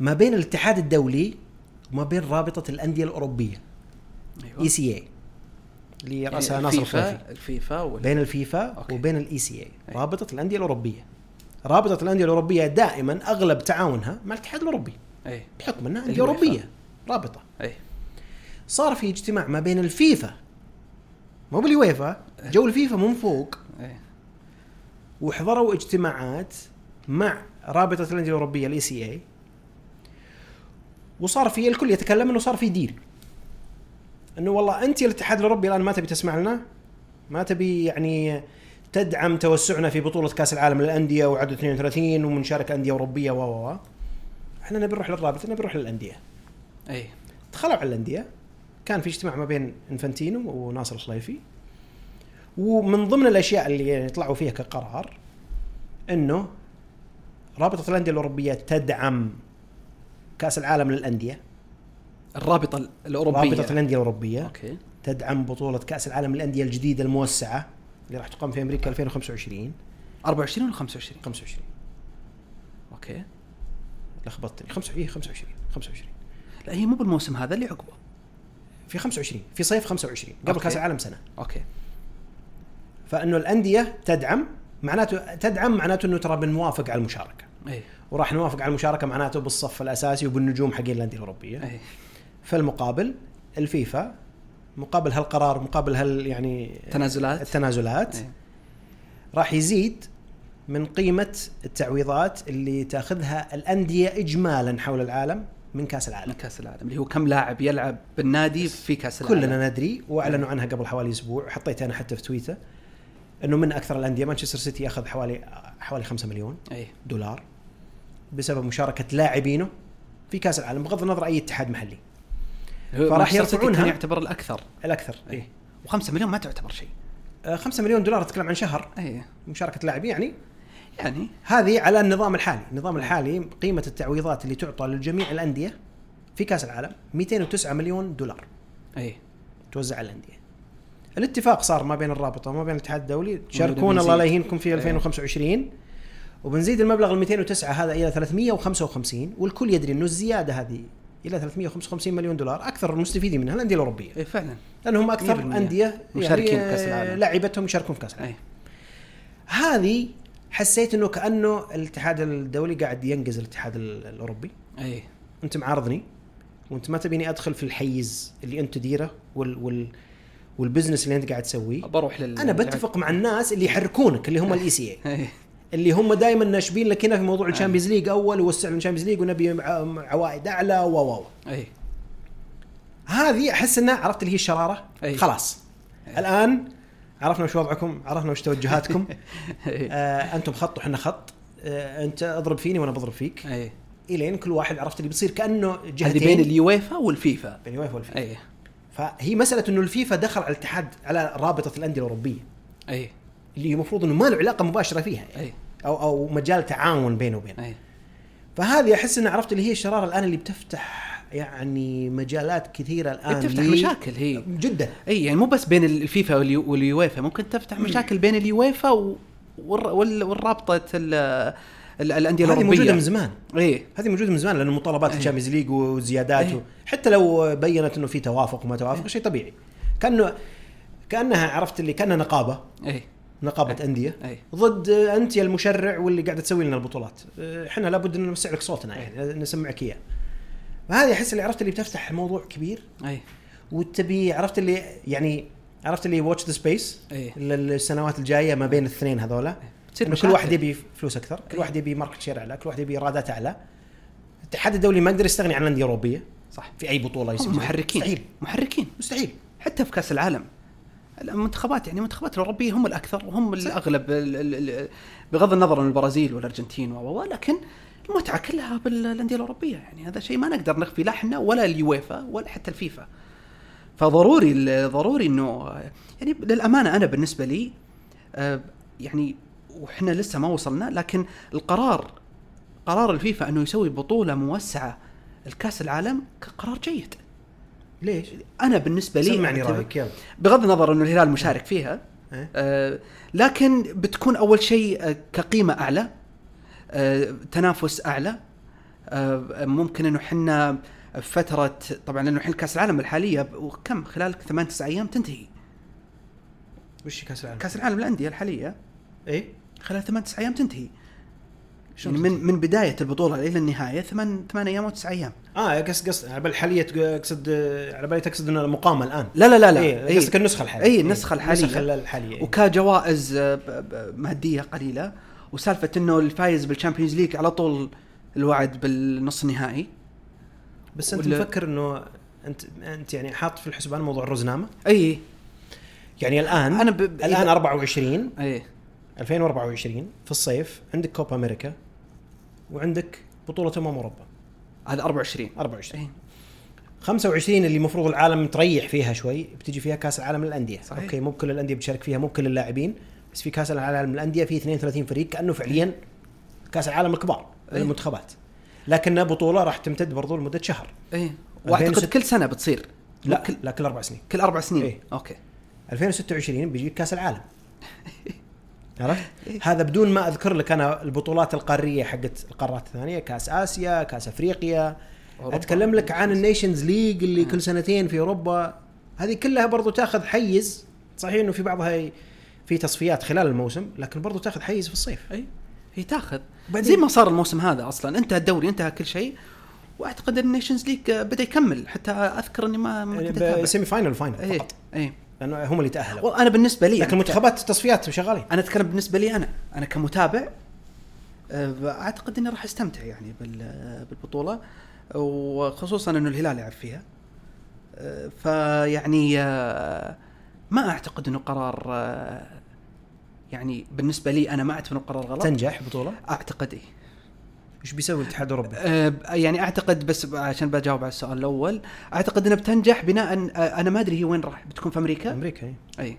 S1: ما بين الاتحاد الدولي وما بين رابطة الأندية الأوروبية. ECA اللي رأسها ناصر الخليفي
S2: الفيفا وال...
S1: بين الفيفا
S2: okay.
S1: وبين ال ECA
S2: أي.
S1: رابطة الأندية الأوروبية. رابطة الأندية الأوروبية دائما أغلب تعاونها مع الاتحاد الأوروبي.
S2: أي.
S1: بحكم أنها
S2: أندية.
S1: أوروبية. رابطة.
S2: أي.
S1: صار في اجتماع ما بين الفيفا. مو باليويفا. جو الفيفا من فوق. وحضروا اجتماعات مع رابطة الأندية الأوروبية ال ECA وصار في الكل يتكلم إنه صار في deal. إنه والله أنت الاتحاد الأوروبي الآن ما تبي تسمع لنا؟ ما تبي يعني تدعم توسعنا في بطولة كأس العالم للأندية وعدد 32 ومنشارك أندية أوروبية و و و. إحنا نبي نروح للرابطه نبي نروح للأندية.
S2: اي
S1: دخلوا على الأندية. كان في اجتماع ما بين انفانتينو وناصر الخليفي. ومن ضمن الأشياء اللي طلعوا فيها كقرار إنه رابطة الأندية الأوروبية تدعم كأس العالم للأندية.
S2: الرابطة الأوروبية.
S1: رابطة الأندية الأوروبية.
S2: okay.
S1: تدعم بطولة كأس العالم للأندية الجديدة الموسعة اللي راح تقام في أمريكا 2025
S2: 24 ولا 25
S1: 25
S2: okay.
S1: لخبطتني. 25 إيه 25 25
S2: لا هي مو بالموسم هذا اللي عقبه.
S1: في 25 في صيف 25 قبل
S2: okay.
S1: كأس العالم سنة.
S2: okay.
S1: فإنه الأندية تدعم معناته تدعم معناته إنه ترى بنوافق على المشاركة.
S2: اي
S1: وراح نوافق على المشاركة معناته بالصف الأساسي وبالنجوم حقين الأندية الأوروبية.
S2: اي
S1: في المقابل الفيفا مقابل هالقرار مقابل هال يعني
S2: تنازلات.
S1: التنازلات
S2: إيه.
S1: راح يزيد من قيمة التعويضات اللي تأخذها الأندية اجمالا حول العالم من كأس
S2: من
S1: العالم
S2: كأس العالم اللي هو كم لاعب يلعب بالنادي في كأس العالم.
S1: كلنا ندري وأعلنوا عنها قبل حوالي أسبوع وحطيت أنا حتى في تويتر إنه من أكثر الأندية مانشستر سيتي ياخذ حوالي حوالي 5 مليون
S2: اي
S1: دولار بسبب مشاركة لاعبينه في كأس العالم بغض النظر أي اتحاد محلي. فراح يرفعونها.
S2: كان يعتبر الأكثر.
S1: الأكثر إيه.
S2: و5 مليون ما تعتبر شيء.
S1: 5 مليون دولار تتكلم عن شهر.
S2: اي
S1: مشاركة لاعب يعني.
S2: يعني.
S1: هذه على النظام الحالي، النظام الحالي قيمة التعويضات اللي تعطى لجميع الأندية في كأس العالم 209 مليون دولار.
S2: اي
S1: توزع على الأندية. الاتفاق صار ما بين الرابطة وما بين الاتحاد الدولي. تشاركونا
S2: بنزيد.
S1: الله لا يهينكم في
S2: إيه.
S1: 2025 وبنزيد المبلغ ال 209 هذا إلى 355 والكل يدري إنه الزيادة هذه إلى 355 مليون دولار أكثر المستفيدين منها الأندية الأوروبية.
S2: اي فعلا.
S1: لأنهم أكثر
S2: 100%
S1: أندية
S2: مشاركين
S1: يعني
S2: بكأس العالم.
S1: لعبتهم يشاركون في كأس العالم.
S2: اي
S1: هذه حسيت إنه كأنه الاتحاد الدولي قاعد ينقز الاتحاد ال- الأوروبي.
S2: اي
S1: أنت معارضني وأنت ما تبيني أدخل في الحيز اللي أنت تديره وال وال وال business اللي أنت قاعد تسويه.
S2: بروح لل
S1: أنا بتفق مع الناس اللي يحركونك اللي هم ال
S2: ECA
S1: اللي هم دائما ناشبين لك هنا في موضوع ال Champions League أول ووسع لنا ال Champions League ونبي عوائد أعلى و و و.
S2: أي.
S1: هذه أحس إنها عرفت اللي هي الشرارة؟
S2: أي.
S1: خلاص. الآن عرفنا وش وضعكم عرفنا وش توجهاتكم. آه أنتم خط وحنا خط. آه أنت أضرب فيني وأنا بضرب فيك.
S2: أي.
S1: إلين كل واحد عرفت اللي بتصير كأنه
S2: هذه
S1: جهتين
S2: بين اليويفا والفيفا.
S1: بين الويفا والفيفا.
S2: أي.
S1: فهي مسألة إنه الفيفا دخل على الاتحاد على رابطة الأندية الأوروبية.
S2: أي.
S1: اللي المفروض إنه ما له علاقة مباشرة فيها
S2: أي.
S1: أو أو مجال تعاون بينه وبين
S2: أي.
S1: فهذه أحس اني عرفت اللي هي الشرارة الآن اللي بتفتح يعني مجالات كثيرة الآن
S2: تفتح
S1: لي-
S2: مشاكل هي.
S1: جدا.
S2: إي يعني مو بس بين الفيفا واليو- واليويفا ممكن تفتح مشاكل بين اليويفا و- والر- وال- والرابطة ال- ال- الأندية
S1: هذه
S2: الأوروبية.
S1: موجودة من زمان.
S2: إي.
S1: هذه موجودة من زمان لأنه مطالبات
S2: أي.
S1: ال Champions League وزيادات
S2: أي.
S1: و... حتى لو بينت إنه في توافق وما توافق شيء طبيعي. كانه كأنها عرفت اللي كأنها نقابة.
S2: إي.
S1: نقابة
S2: أي.
S1: أندية.
S2: أي.
S1: ضد أنت يا المشرع واللي قاعد تسوي لنا البطولات. إحنا لابد إن نوسع لك صوتنا يعني نسمعك إياه. فهذه أحس اللي عرفت اللي بتفتح موضوع كبير.
S2: أي.
S1: وتبي عرفت اللي يعني عرفت اللي watch the
S2: space.
S1: السنوات الجاية ما بين الاثنين هذولا. إنه كل. واحد يبي فلوس أكثر كل. واحد يبي market share أعلى كل واحد يبي إيرادات أعلى. الاتحاد الدولي ما يقدر يستغني عن الأندية الأوروبية.
S2: صح.
S1: في أي بطولة يصير
S2: هم محركين.
S1: مستحيل.
S2: محركين
S1: مستحيل.
S2: حتى في كأس العالم. المنتخبات يعني المنتخبات الأوروبية هم الأكثر وهم الأغلب ال- ال- ال- بغض النظر عن البرازيل والأرجنتين و و- لكن المتعة كلها بالأندية الأوروبية يعني هذا شيء ما نقدر نخفي لا إحنا ولا اليويفا ولا حتى الفيفا. فضروري ضروري إنه يعني للأمانة أنا بالنسبة لي آه، يعني وإحنا لسه ما وصلنا لكن القرار قرار الفيفا إنه يسوي بطولة موسعة الكاس العالم قرار جيد.
S1: ليش؟
S2: أنا بالنسبة لي
S1: سمعني رأيك يلا
S2: بغض النظر إنه الهلال مشارك فيها
S1: إيه؟
S2: آه لكن بتكون أول شيء آه، كقيمة أعلى آه تنافس أعلى آه ممكن إنه إحنا فتره طبعا لأنه الحين كأس العالم الحالية ب- وكم خلال ثمان تسع أيام تنتهي
S1: وش كأس العالم؟
S2: كأس العالم للأندية الحالية
S1: إيه؟
S2: خلال ثمان تسع أيام تنتهي يعني من من بداية البطولة إلى النهاية ثمان ثمان أيام أو تسع أيام.
S1: آه قصد قصد على بالي الحاليه أقصد على بالي تقصد إنه المقامه الآن.
S2: لا لا لا لا.
S1: إيه قصدك النسخة الحالية.
S2: اي النسخة الحالية.
S1: النسخه الحالية إيه.
S2: وكجوائز آه، ماديه قليلة. وسالفة إنه الفايز بال Champions League على طول الوعد بالنص النهائي.
S1: بس
S2: أنت
S1: مفكر إنه انت أنت يعني حاط في الحسبان موضوع الرزنامة؟
S2: إي.
S1: يعني الان
S2: أنا ب-
S1: الآن
S2: إذا-
S1: 24
S2: إي.
S1: 2024 في الصيف عندك كوبا أمريكا. وعندك بطولة امم أوروبا.
S2: هذا 24
S1: 24
S2: اي
S1: 25 اللي المفروض العالم تريح فيها شوي بتجي فيها كأس العالم للأندية.
S2: صحيح.
S1: أوكي مو كل الأندية بتشارك فيها مو كل اللاعبين بس في كأس العالم للأندية في 32 فريق كأنه فعليا كأس العالم الكبار
S2: أي.
S1: المنتخبات. لكنها بطولة راح تمتد برضو لمدة شهر.
S2: اي وأعتقد
S1: 2006
S2: كل سنة بتصير.
S1: لا
S2: كل
S1: لا كل أربع سنين.
S2: كل أربع سنين.
S1: إيه.
S2: okay.
S1: 2026 بيجيك كأس العالم. عرفت؟ هذا بدون ما أذكر لك أنا البطولات القارية حقت القارات الثانية كأس آسيا، كأس أفريقيا.
S2: أوروبا.
S1: أتكلم لك عن ال Nations League اللي كل سنتين في أوروبا. هذه كلها برضو تأخذ حيز. صحيح إنه في بعضها في تصفيات خلال الموسم لكن برضو تأخذ حيز في الصيف.
S2: أي هي
S1: تأخذ.
S2: زي ما صار الموسم هذا أصلا. انتهى الدوري انتهى كل شيء. وأعتقد ال Nations League بدأ يكمل. حتى أذكر إني ما ما كنت أتابع.
S1: semi final و final
S2: اي
S1: فقط.
S2: اي
S1: لأنه هم اللي تأهلوا.
S2: والله أنا بالنسبة لي
S1: لكن
S2: أنا-
S1: منتخبات التصفيات شغالين.
S2: أنا أتكلم بالنسبة لي أنا أنا كمتابع آه، أعتقد إني راح أستمتع يعني بال- بالبطولة وخصوصا إنه الهلال يلعب فيها. آه، فيعني آه، ما أعتقد إنه قرار آه، يعني بالنسبة لي أنا ما اعتقد إنه قرار غلط.
S1: تنجح بطولة؟
S2: أعتقد إيه.
S1: إيش بيسوي الاتحاد الأوروبي؟
S2: آه، يعني أعتقد بس عشان بجاوب على السؤال الأول أعتقد انها بتنجح بناء آه، أنا ما أدري هي وين راح بتكون في أمريكا
S1: أمريكا إي
S2: إي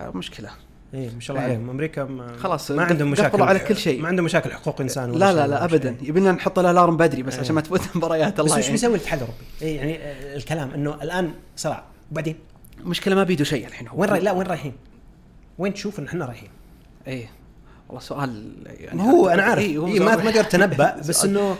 S2: آه، مشكلة
S1: إي ما شاء الله. عليهم أمريكا ما
S2: خلاص،
S1: ما عندهم مشاكل
S2: على كل شيء.
S1: ما عندهم مشاكل حقوق إنسان ولا
S2: لا لا لا. ابدا يبينا نحط ال alarm بدري بس
S1: إيه.
S2: عشان ما تفوت مباريات
S1: بس
S2: الله
S1: وش
S2: يعني.
S1: بيسوي الاتحاد الأوروبي؟ يعني آه، الكلام إنه الآن صراع وبعدين
S2: المشكلة ما بيدوا شيء الحين هو
S1: وين لا وين رايحين؟ وين تشوف إن إحنا رايحين؟
S2: إيه والله سؤال يعني
S1: هو أنا عارف
S2: إيه، هو
S1: إيه ما ما تقدر تنبأ بس. إنه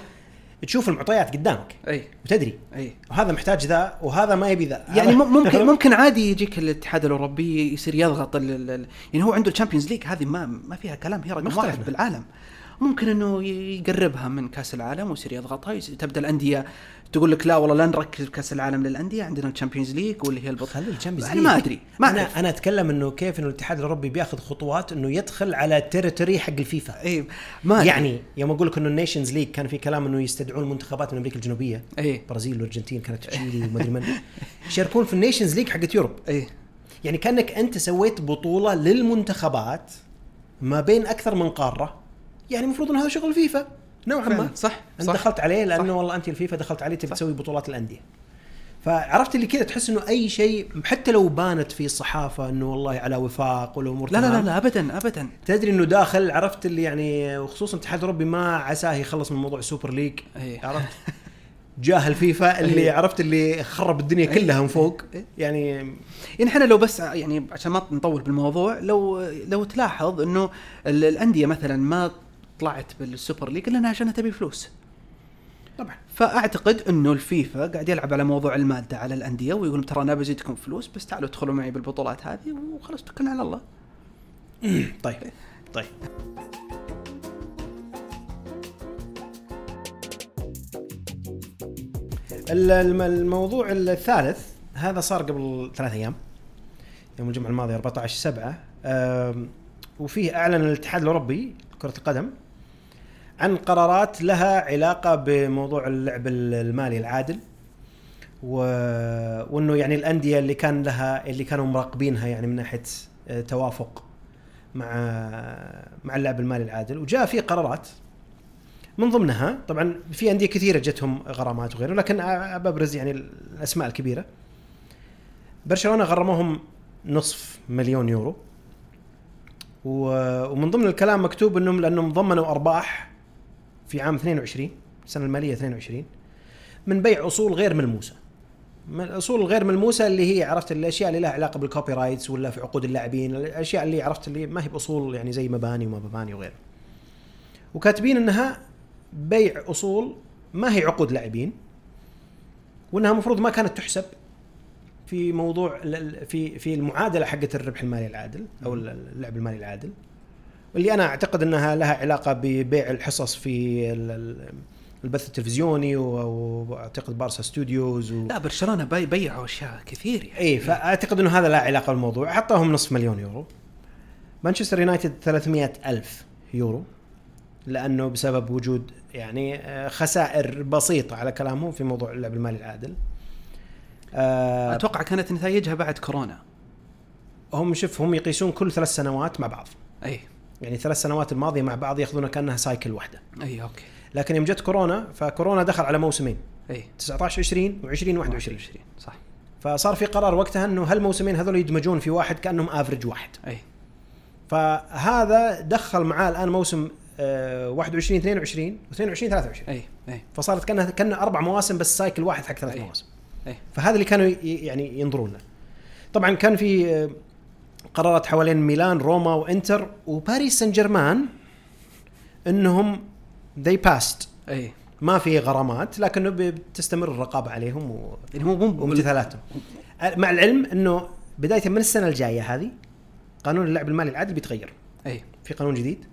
S1: تشوف المعطيات قدامك.
S2: إي.
S1: وتدري.
S2: إي.
S1: وهذا محتاج ذا وهذا ما يبي ذا.
S2: يعني ممكن ممكن عادي يجيك الاتحاد الأوروبي يصير يضغط ال- ال- ال- يعني هو عنده ال Champions League هذه ما ما فيها كلام. هي رقم واحد. بالعالم. ممكن إنه يقربها من كأس العالم ويصير يضغطها. تبدأ الأندية تقول لك لا والله لا نركز بكاس العالم للأندية. عندنا ال Champions League واللي هي البطولة.
S1: خلي ال
S2: Champions أنا ما أدري ما أنا
S1: أنا أتكلم إنه كيف إنه الاتحاد الأوروبي بياخذ خطوات إنه يدخل على ال territory حق الفيفا.
S2: إي ما.
S1: يعني يوم أقول لك إنه ال Nations League كان في كلام إنه يستدعون المنتخبات من أمريكا الجنوبية.
S2: إي.
S1: البرازيل والارجنتين كانت تشيلي وما أدري من. يشاركون في ال Nations League حقت Europe.
S2: إي.
S1: يعني كأنك أنت سويت بطولة للمنتخبات ما بين أكثر من قارة. يعني المفروض إن هذا شغل فيفا. نوعا ما.
S2: صح أنت
S1: دخلت عليه
S2: لأنه.
S1: والله أنت الفيفا دخلت عليه تبي. تسوي بطولات الأندية. فعرفت اللي كذا تحس إنه أي شيء حتى لو بانت في الصحافه إنه والله على وفاق ولا أمور
S2: لا لا لا لا ابدا ابدا.
S1: تدري إنه داخل عرفت اللي يعني وخصوصا الاتحاد الاوروبي ما عساه يخلص من موضوع ال Super League.
S2: اي
S1: عرفت؟ جاه الفيفا اللي
S2: إيه.
S1: عرفت اللي خرب الدنيا
S2: إيه.
S1: كلها من فوق.
S2: إيه.
S1: يعني
S2: يعني إحنا لو بس يعني عشان ما نطول بالموضوع لو لو تلاحظ إنه ال- الأندية مثلا ما طلعت بال Super League إلا إنها عشان تبي فلوس.
S1: طبعا.
S2: فأعتقد إنه الفيفا قاعد يلعب على موضوع المادة على الأندية ويقول ترى أنا بزيدكم فلوس بس تعالوا ادخلوا معي بالبطولات هذه وخلاص توكلنا على الله.
S1: طيب. طيب. ال- الم- الموضوع الثالث هذا صار قبل ثلاث أيام يوم الجمعة الماضية 14 7 وفيه أعلن الاتحاد الأوروبي لكره القدم عن قرارات لها علاقة بموضوع اللعب المالي العادل و... وإنه يعني الأندية اللي كان لها اللي كانوا مراقبينها يعني من ناحية آه، توافق مع مع اللعب المالي العادل. وجاء في قرارات من ضمنها طبعا في أندية كثيرة جتهم غرامات وغيره لكن ببرز يعني الأسماء الكبيرة. برشلونة غرموهم نصف مليون يورو. ومن ضمن الكلام مكتوب انهم لأنهم ضمنوا أرباح في عام 22 السنة المالية 22 من بيع أصول غير ملموسة. من الاصول الغير ملموسة اللي هي عرفت الأشياء اللي لها علاقة بال copyrights ولا في عقود اللاعبين الأشياء اللي عرفت اللي ما هي بأصول يعني زي مباني وما مباني وغيره. وكاتبين إنها بيع أصول ما هي عقود لاعبين وإنها المفروض ما كانت تحسب في موضوع في في المعادلة حقت الربح المالي العادل أو ال- اللعب المالي العادل. واللي أنا أعتقد إنها لها علاقة ببيع الحصص في ال- ال- البث التلفزيوني وأعتقد بارسا ستوديوز و...
S2: لا برشلونة بي بيعوا أشياء كثير يعني.
S1: اي فأعتقد إنه هذا لا علاقة بالموضوع. حطاهم نصف مليون يورو. مانشستر يونايتد 300 ألف يورو لأنه بسبب وجود يعني آه، خسائر بسيطة على كلامهم في موضوع اللعب المالي العادل. آه
S2: أتوقع كانت نتائجها بعد كورونا.
S1: هم شوف هم يقيسون كل ثلاث سنوات مع بعض.
S2: اي
S1: يعني ثلاث سنوات الماضية مع بعض ياخذونها كأنها cycle واحدة.
S2: أي okay.
S1: لكن يوم جت كورونا فكورونا دخل على موسمين.
S2: أي.
S1: 19 20 و20 21
S2: صح.
S1: فصار في قرار وقتها إنه هالموسمين هذول يدمجون في واحد كأنهم average واحد.
S2: أي.
S1: فهذا دخل معاه الآن موسم آه، 21 22 و22 23
S2: أي أي.
S1: فصارت كأنها كانها أربع مواسم بس cycle واحد حق ثلاث
S2: أي.
S1: مواسم.
S2: أي.
S1: فهذا اللي كانوا يعني ينظرون له طبعا كان في قرارات حوالين ميلان روما وإنتر وباريس سان جيرمان إنهم they passed.
S2: أي.
S1: ما في غرامات لكنه بتستمر الرقابة عليهم و...
S2: يعني هو مو
S1: وامتثالاتهم. مع العلم إنه بداية من السنة الجاية هذه قانون اللعب المالي العادل بيتغير.
S2: أي.
S1: في قانون جديد.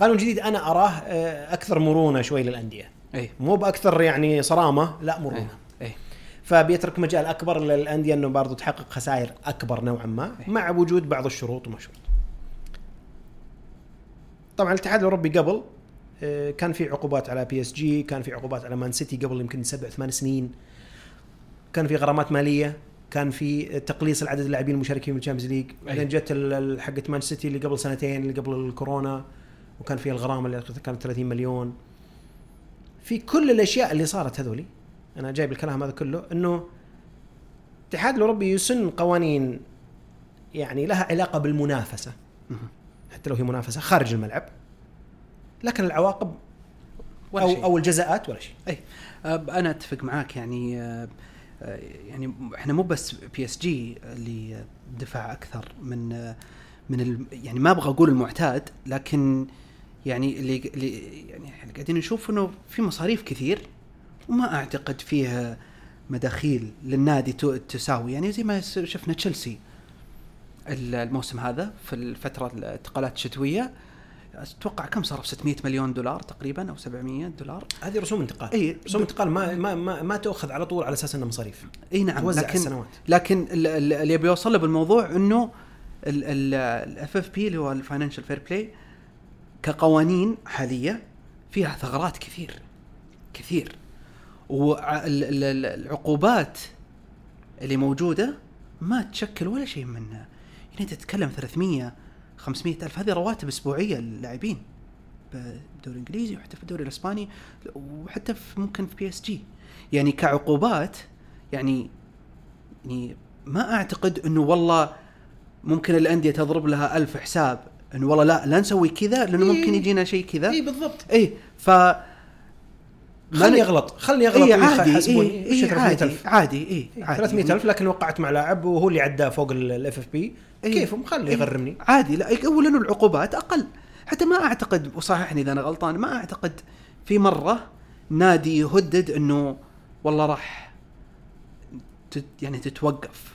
S1: قانون جديد أنا أراه آه، أكثر مرونة شوي للأندية.
S2: أي.
S1: مو بأكثر يعني صرامة لا مرونة.
S2: أي.
S1: فبيترك مجال أكبر للأندية إنه برضو تحقق خسائر أكبر نوعا ما. مع وجود بعض الشروط وما شروط. طبعا الاتحاد الأوروبي قبل آه، كان في عقوبات على بي إس جي، كان في عقوبات على مان سيتي قبل يمكن سبع ثمان سنين. كان في غرامات مالية، كان في تقليص العدد اللاعبين المشاركين في ال Champions League، بعدين جت حقت مان سيتي اللي قبل سنتين اللي قبل الكورونا وكان فيها الغرامة اللي كانت 30 مليون. في كل الأشياء اللي صارت هذولي أنا جايب الكلام هذا كله إنه الاتحاد الأوروبي يسن قوانين يعني لها علاقة
S2: بالمنافسة.
S1: حتى لو هي منافسة خارج الملعب لكن العواقب
S2: ولا
S1: أو
S2: شيء.
S1: أو الجزاءات ولا شيء
S2: أي أنا أتفق معاك يعني يعني إحنا مو بس بي اس جي اللي دفع أكثر من من ال يعني ما أبغى أقول المعتاد لكن يعني اللي اللي يعني إحنا قاعدين نشوف إنه في مصاريف كثير وما أعتقد فيها مداخيل للنادي تساوي يعني زي ما شفنا تشيلسي ال- الموسم هذا في الفترة الانتقالات الشتوية. أتوقع كم صرف 600 مليون دولار تقريبا أو 700 دولار.
S1: هذه رسوم انتقال.
S2: إي
S1: رسوم انتقال ما ما ما, ما تؤخذ على طول على أساس انها مصاريف.
S2: إي نعم
S1: توزع
S2: لكن
S1: السنوات.
S2: لكن ال- ال- اللي ابي اوصل له بالموضوع إنه ال FFP اللي هو ال financial fair play كقوانين حالية فيها ثغرات كثير. كثير. والعقوبات اللي موجودة ما تشكل ولا شيء منها. يعني أنت تتكلم 300 500 ألف هذه رواتب أسبوعية للاعبين بالدوري الإنجليزي وحتى في الدوري الإسباني وحتى في ممكن في بي إس جي. يعني كعقوبات يعني يعني ما أعتقد إنه والله ممكن الأندية تضرب لها ألف حساب إنه والله لا لا نسوي كذا لأنه
S1: إيه.
S2: ممكن يجينا شيء كذا.
S1: اي بالضبط.
S2: اي ف
S1: خلني يغلط. خلني يغلط ويخ-
S2: عادي
S1: يحاسبوني.
S2: اي
S1: وش
S2: اي
S1: 300,000
S2: عادي عادي اي عادي
S1: 300000 لكن وقعت مع لاعب وهو اللي عدى فوق ال FFP
S2: إيه.
S1: كيفهم؟
S2: إيه.
S1: يغرمني.
S2: عادي لا هو لأنه العقوبات أقل. حتى ما أعتقد وصححني إذا أنا غلطان ما أعتقد في مرة نادي يهدد إنه والله راح تت يعني تتوقف.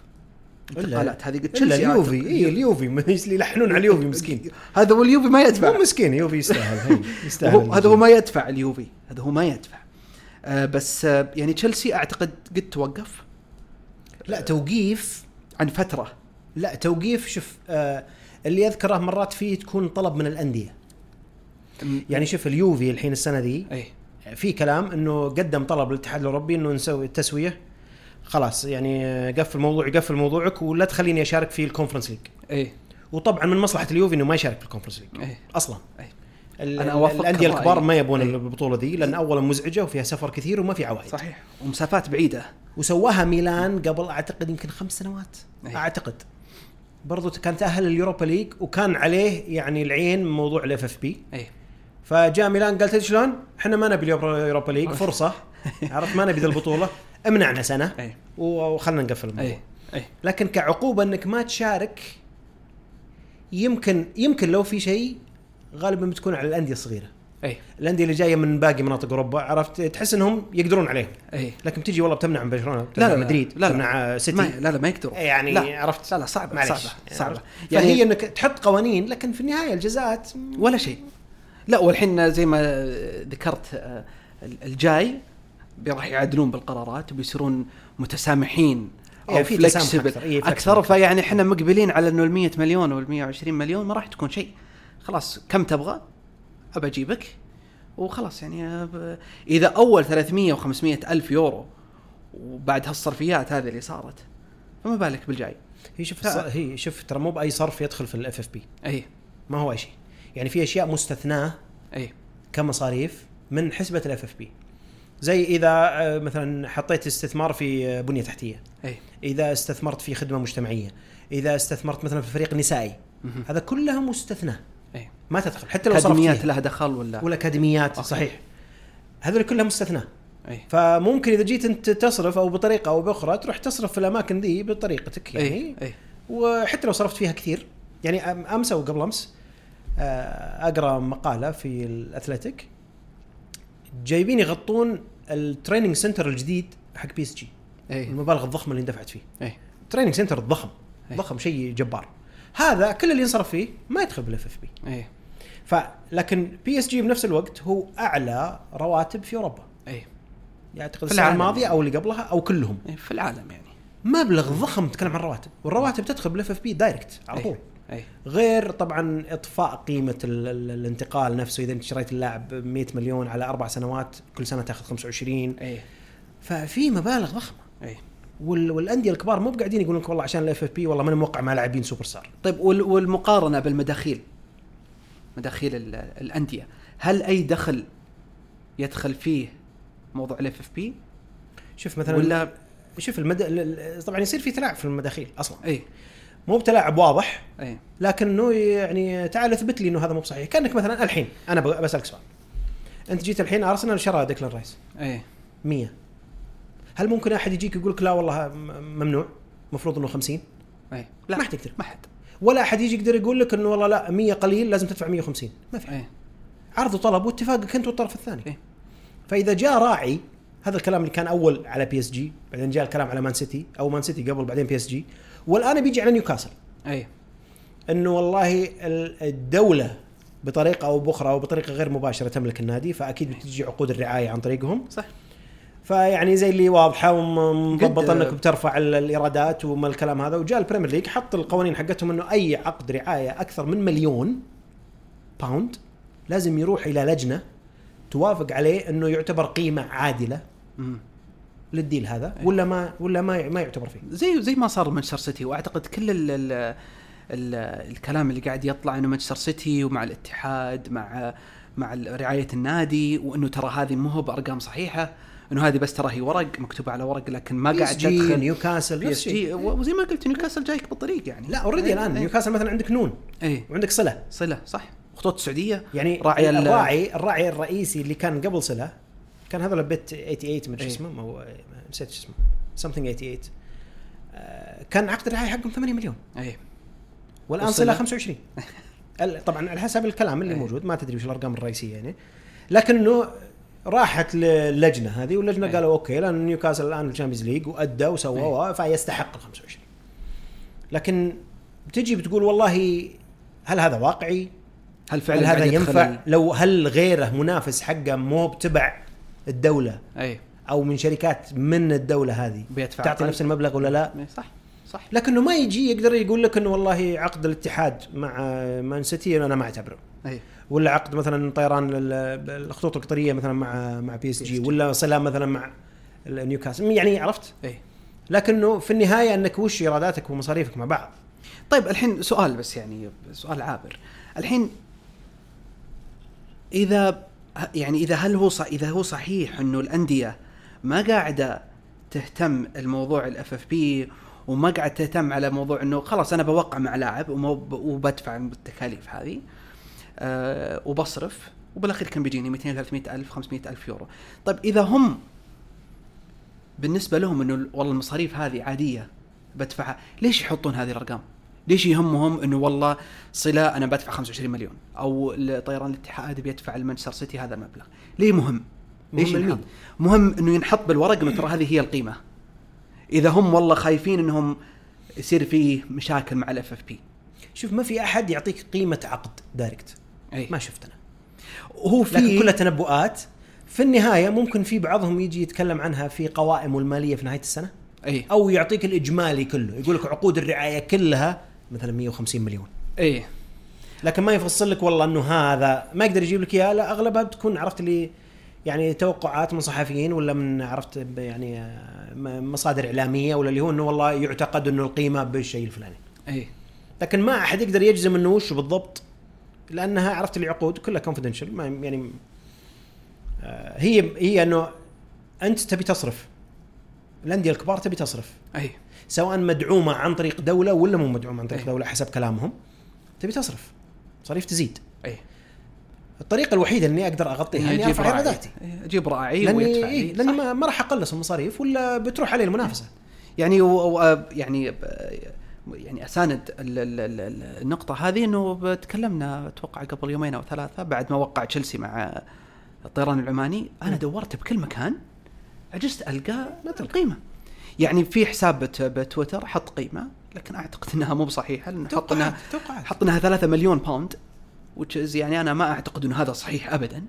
S2: انتقالات هذه قد
S1: إلا
S2: تشيلسي
S1: اليوفي. اي اليوفي يلحنون على اليوفي مسكين.
S2: هذا هو اليوفي ما يدفع.
S1: مو مسكين يوفي يستاهل يستاهل
S2: هذا هو ما يدفع اليوفي هذا هو ما يدفع. بس آه يعني تشيلسي أعتقد قد توقف.
S1: لا توقيف.
S2: عن فترة.
S1: لا توقيف شوف آه اللي أذكره مرات فيه تكون طلب من الأندية. يعني شوف اليوفي الحين السنة ذي
S2: اي
S1: في كلام إنه قدم طلب للاتحاد الأوروبي إنه نسوي تسويه خلاص يعني آه، قفل موضوعي قفل موضوعك ولا تخليني أشارك في ال Conference League
S2: اي
S1: وطبعا من مصلحة اليوفي إنه ما يشارك في ال Conference League
S2: اي
S1: أصلا.
S2: اي
S1: ال-
S2: أوافقك الأندية.
S1: الكبار ما يبون
S2: أي.
S1: البطولة دي لأن اولا مزعجة وفيها سفر كثير وما في عوائد
S2: صحيح. ومسافات بعيدة.
S1: وسواها ميلان قبل أعتقد يمكن خمس سنوات.
S2: أي.
S1: أعتقد. برضو كان تاهل ال Europa League وكان عليه يعني العين من موضوع ال FFP
S2: اي
S1: فجاء ميلان قال تدري شلون؟ إحنا ما نبي ال Europa League فرصة. عرفت؟ ما نبي ذا البطولة. امنعنا سنة.
S2: اي
S1: وخلنا نقفل الموضوع.
S2: اي اي
S1: لكن كعقوبة إنك ما تشارك يمكن يمكن لو في شيء غالبا بتكون على الأندية الصغيرة.
S2: أي.
S1: الأندية اللي جاية من باقي مناطق أوروبا عرفت؟ تحس إنهم يقدرون عليهم
S2: أي.
S1: لكن تجي والله بتمنع من برشلونة
S2: لا،
S1: بتمنع
S2: لا،
S1: مدريد
S2: لا، لا.
S1: تمنع سيتي.
S2: ما لا لا ما يقدروا
S1: يعني
S2: لا.
S1: عرفت؟
S2: لا لا صعبة
S1: معلش
S2: صعبة صعبة.
S1: يعني فهي
S2: يعني
S1: إنك تحط قوانين لكن في النهاية الجزاءات
S2: ولا شيء. لا والحين زي ما ذكرت آه، الجاي راح يعدلون بالقرارات وبيصيرون متسامحين
S1: إيه،
S2: أو
S1: في تسامح
S2: flexible.
S1: أكثر، إيه،
S2: أكثر
S1: أكثر.
S2: فيعني إحنا مقبلين على إنه ال 100 مليون وال 120 مليون ما راح تكون شيء. خلاص كم تبغى؟ أبى أجيبك. وخلاص يعني إذا أول 300 و500 ألف يورو وبعد هالصرفيات هذه اللي صارت فما بالك بالجاي.
S1: هي شوف هي شوف ترى مو بأي صرف يدخل في ال FFP
S2: أي.
S1: ما هو أي شيء. يعني في أشياء مستثناة
S2: أي.
S1: كمصاريف من حسبة ال FFP زي إذا مثلا حطيت استثمار في بنية تحتية.
S2: أي.
S1: إذا استثمرت في خدمة مجتمعية. إذا استثمرت مثلا في الفريق النسائي
S2: مهم.
S1: هذا كلها مستثنى
S2: اي
S1: ما تدخل. حتى لو صرفت أكاديميات.
S2: لها دخل ولا؟
S1: والاكاديميات
S2: okay.
S1: صحيح. هذول كلها مستثنى.
S2: أي.
S1: فممكن إذا جيت أنت تصرف أو بطريقة أو بأخرى تروح تصرف في الأماكن ذي بطريقتك يعني.
S2: أي. اي
S1: وحتى لو صرفت فيها كثير. يعني أمس أو قبل أمس آه، أقرأ مقالة في الـ Athletic. جايبين يغطون ال training center الجديد حق
S2: PSG
S1: المبالغ الضخمة اللي اندفعت فيه.
S2: أي.
S1: training center الضخم
S2: أي.
S1: ضخم شيء جبار. هذا كل اللي ينصرف فيه ما يدخل بال
S2: FFP
S1: فلكن PSG بنفس الوقت هو أعلى رواتب في أوروبا.
S2: إي.
S1: يعتقد
S2: في
S1: السنة
S2: العالم.
S1: الماضية
S2: يعني.
S1: أو اللي قبلها أو كلهم.
S2: إيه، في العالم يعني.
S1: مبلغ ضخم تتكلم عن الرواتب والرواتب تدخل بال FFP direct على
S2: أي.
S1: طول.
S2: إي.
S1: غير طبعا إطفاء قيمة ال ال الانتقال نفسه. إذا أنت شريت اللاعب ب 100 مليون على أربع سنوات كل سنة تأخذ 25
S2: إي.
S1: ففي مبالغ ضخمة.
S2: إي.
S1: وال والأندية الكبار مو قاعدين يقولون لك والله عشان ال FFP والله ماني موقع مع لاعبين سوبر ستار.
S2: طيب وال- والمقارنة بالمداخيل؟ مداخيل ال- الأندية. هل أي دخل يدخل فيه موضوع ال FFP
S1: شوف مثلا
S2: ولا
S1: شوف المد... ال- ال- طبعا يصير في تلاعب في المداخيل أصلا.
S2: إي.
S1: مو بتلاعب واضح
S2: إي.
S1: لكنه يعني تعال اثبت لي إنه هذا مو بصحيح. كأنك مثلا الحين أنا بسألك سؤال. أنت جيت الحين أرسنال شرى ديكلان رايس.
S2: إي.
S1: 100 هل ممكن أحد يجيك يقول لك لا والله ممنوع؟ المفروض إنه 50
S2: إي.
S1: ما حد يقدر.
S2: ما حد.
S1: ولا أحد يجي يقدر يقول لك إنه والله لا 100 قليل لازم تدفع 150 ما في.
S2: اي
S1: عرض وطلب واتفاقك أنت والطرف الثاني.
S2: إيه.
S1: فإذا جاء راعي هذا الكلام اللي كان أول على PSG بعدين جاء الكلام على Man City أو Man City قبل بعدين PSG والآن بيجي على نيوكاسل
S2: اي
S1: إنه والله ال- الدولة بطريقة أو بأخرى أو بطريقة غير مباشرة تملك النادي فأكيد بتجي عقود الرعاية عن طريقهم.
S2: صح.
S1: فيعني زي اللي واضحة ومضبطه
S2: قد-
S1: أنك بترفع ال- الإيرادات وما الكلام هذا وجاء ال Premier League حط القوانين حقتهم إنه أي عقد رعاية أكثر من مليون pound لازم يروح إلى لجنة توافق عليه إنه يعتبر قيمة عادلة.
S2: لل
S1: deal هذا
S2: أي.
S1: ولا ما ولا ما ما يعتبر فيه
S2: زي زي ما صار مانشستر سيتي وأعتقد كل ال ال ال الكلام اللي قاعد يطلع إنه مانشستر سيتي ومع الاتحاد مع مع رعاية النادي وإنه ترى هذه مو هو بأرقام صحيحة إنه هذه بس ترى هي ورق مكتوبه على ورق لكن ما قاعد تدخل
S1: نيوكاسل
S2: PS
S1: نفس الشيء
S2: G وزي ما قلت نيوكاسل جايك بالطريق يعني.
S1: لا
S2: already
S1: الآن
S2: إيه.
S1: نيوكاسل مثلا عندك نون.
S2: اي
S1: وعندك صلة.
S2: صلة صح. خطوط السعوديه
S1: يعني
S2: راعي ال-
S1: الراعي الراعي الرئيسي اللي كان قبل صلة كان هذا bet 88 ما أدري
S2: إيه.
S1: شو اسمه هو نسيت شو اسمه. something 88 آه، كان عقد الرعاية حقهم 8 مليون.
S2: اي والآن؟
S1: صلة 25 ال- طبعا على حسب الكلام اللي. موجود ما تدري وش الأرقام الرئيسية يعني لكنه راحت للجنه هذه واللجنة
S2: إيه.
S1: قالوا okay لأن نيوكاسل الآن ال Champions League وادى وسوى
S2: إيه.
S1: فيستحق ال 25 لكن تجي بتقول والله هل هذا واقعي؟
S2: هل
S1: هل
S2: فعلا
S1: هذا
S2: قاعد يدخل
S1: ينفع لو هل غيره منافس حقه مو بتبع الدولة
S2: أي
S1: أو من شركات من الدولة هذه
S2: بيدفع
S1: تعطي. نفس المبلغ ولا لا؟
S2: صح صح.
S1: لكنه ما يجي يقدر يقول لك إنه والله عقد الاتحاد مع Man City أنا ما أعتبره.
S2: أي.
S1: ولا عقد مثلا طيران ال- الخطوط القطرية مثلا مع مع
S2: PSG.
S1: ولا صله مثلا مع نيوكاسل. يعني عرفت؟
S2: أي.
S1: لكنه في النهاية إنك وش ايراداتك ومصاريفك مع بعض.
S2: طيب الحين سؤال بس يعني سؤال عابر. الحين إذا يعني إذا هل هو إذا هو صحيح إنه الأندية ما قاعدة تهتم الموضوع ال FFP وما قاعد تهتم على موضوع إنه خلاص أنا بوقع مع لاعب وبدفع التكاليف هذه أه وبصرف وبالأخير كم بيجيني 200 300 ألف 500 ألف يورو. طيب إذا هم بالنسبة لهم إنه والله المصاريف هذه عادية بدفعها ليش يحطون هذه الأرقام؟ ليش يهمهم إنه والله صلة أنا بدفع 25 مليون؟ أو طيران الاتحاد بيدفع لمانشستر سيتي هذا المبلغ. ليه مهم؟ ليش
S1: مهم
S2: ينحط؟
S1: لمين؟
S2: مهم إنه ينحط بالورق إنه ترى هذه هي القيمة. إذا هم والله خايفين إنهم يصير في مشاكل مع ال FFP
S1: شوف ما في أحد يعطيك قيمة عقد direct.
S2: إي.
S1: ما شفت أنا
S2: هو
S1: لكن
S2: في
S1: كلها تنبؤات. في النهاية ممكن في بعضهم يجي يتكلم عنها في قوائمه المالية في نهاية السنة.
S2: إي.
S1: أو يعطيك الإجمالي كله. يقول لك عقود الرعاية كلها مثلا 150 مليون.
S2: إي.
S1: لكن ما يفصل لك والله إنه هذا ما يقدر يجيب لك اياه لا أغلبها بتكون عرفت اللي يعني توقعات من صحفيين ولا من عرفت يعني آه، مصادر إعلامية ولا اللي هو إنه والله يعتقد إنه القيمة بالشيء الفلاني.
S2: اي
S1: لكن ما أحد يقدر يجزم إنه وش بالضبط لأنها عرفت العقود كلها كونفدنشال ما يعني آه، هي هي إنه أنت تبي تصرف الأندية الكبار تبي تصرف.
S2: اي
S1: سواء مدعومة عن طريق دولة ولا مو مدعومة عن طريق
S2: أي.
S1: دولة حسب كلامهم تبي تصرف مصاريف تزيد. الطريقة الوحيدة اني أقدر أغطيها إني أرفع
S2: راعي
S1: ايراداتي
S2: إيه، أجيب راعي
S1: لأني
S2: ويدفع.
S1: إيه
S2: لي لأني.
S1: ما, ما راح اقلص المصاريف ولا بتروح علي المنافسة.
S2: يعني و... و... يعني يعني أساند ال- ال- ال- ال- النقطة هذه إنه تكلمنا أتوقع قبل يومين أو ثلاثة بعد ما وقع تشيلسي مع الطيران العماني. أنا دورت بكل مكان عجزت ألقى القيمة. يعني في حساب بت- بتويتر حط قيمة لكن أعتقد إنها مو بصحيحة لأنه حط انها حط انها 3 مليون باوند is يعني أنا ما أعتقد إنه هذا صحيح ابدا.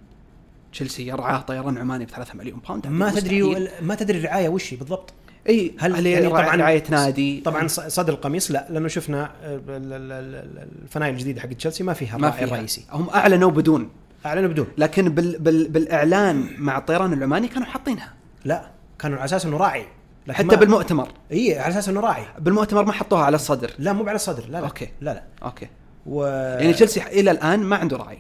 S2: تشيلسي يرعاه طيران عماني ب 3 مليون pound
S1: ما تدري. ما تدري الرعاية وش بالضبط.
S2: إي
S1: هل يعني طبعاً-
S2: رعاية نادي.
S1: طبعا صدر القميص؟ لا لأنه شفنا ال- ال- ال- الفنايل الجديدة حق تشيلسي ما فيها
S2: ما فيها.
S1: الرئيسي
S2: هم أعلنوا بدون.
S1: أعلنوا بدون.
S2: لكن بال بال بالإعلان مع الطيران العماني كانوا حاطينها.
S1: لا كانوا على أساس إنه راعي.
S2: حتى
S1: ما-
S2: بالمؤتمر.
S1: إي على أساس إنه راعي.
S2: بالمؤتمر ما حطوها على الصدر.
S1: لا مو على الصدر. لا لا.
S2: okay.
S1: لا لا.
S2: okay.
S1: و
S2: يعني تشيلسي إلى الآن ما عنده راعي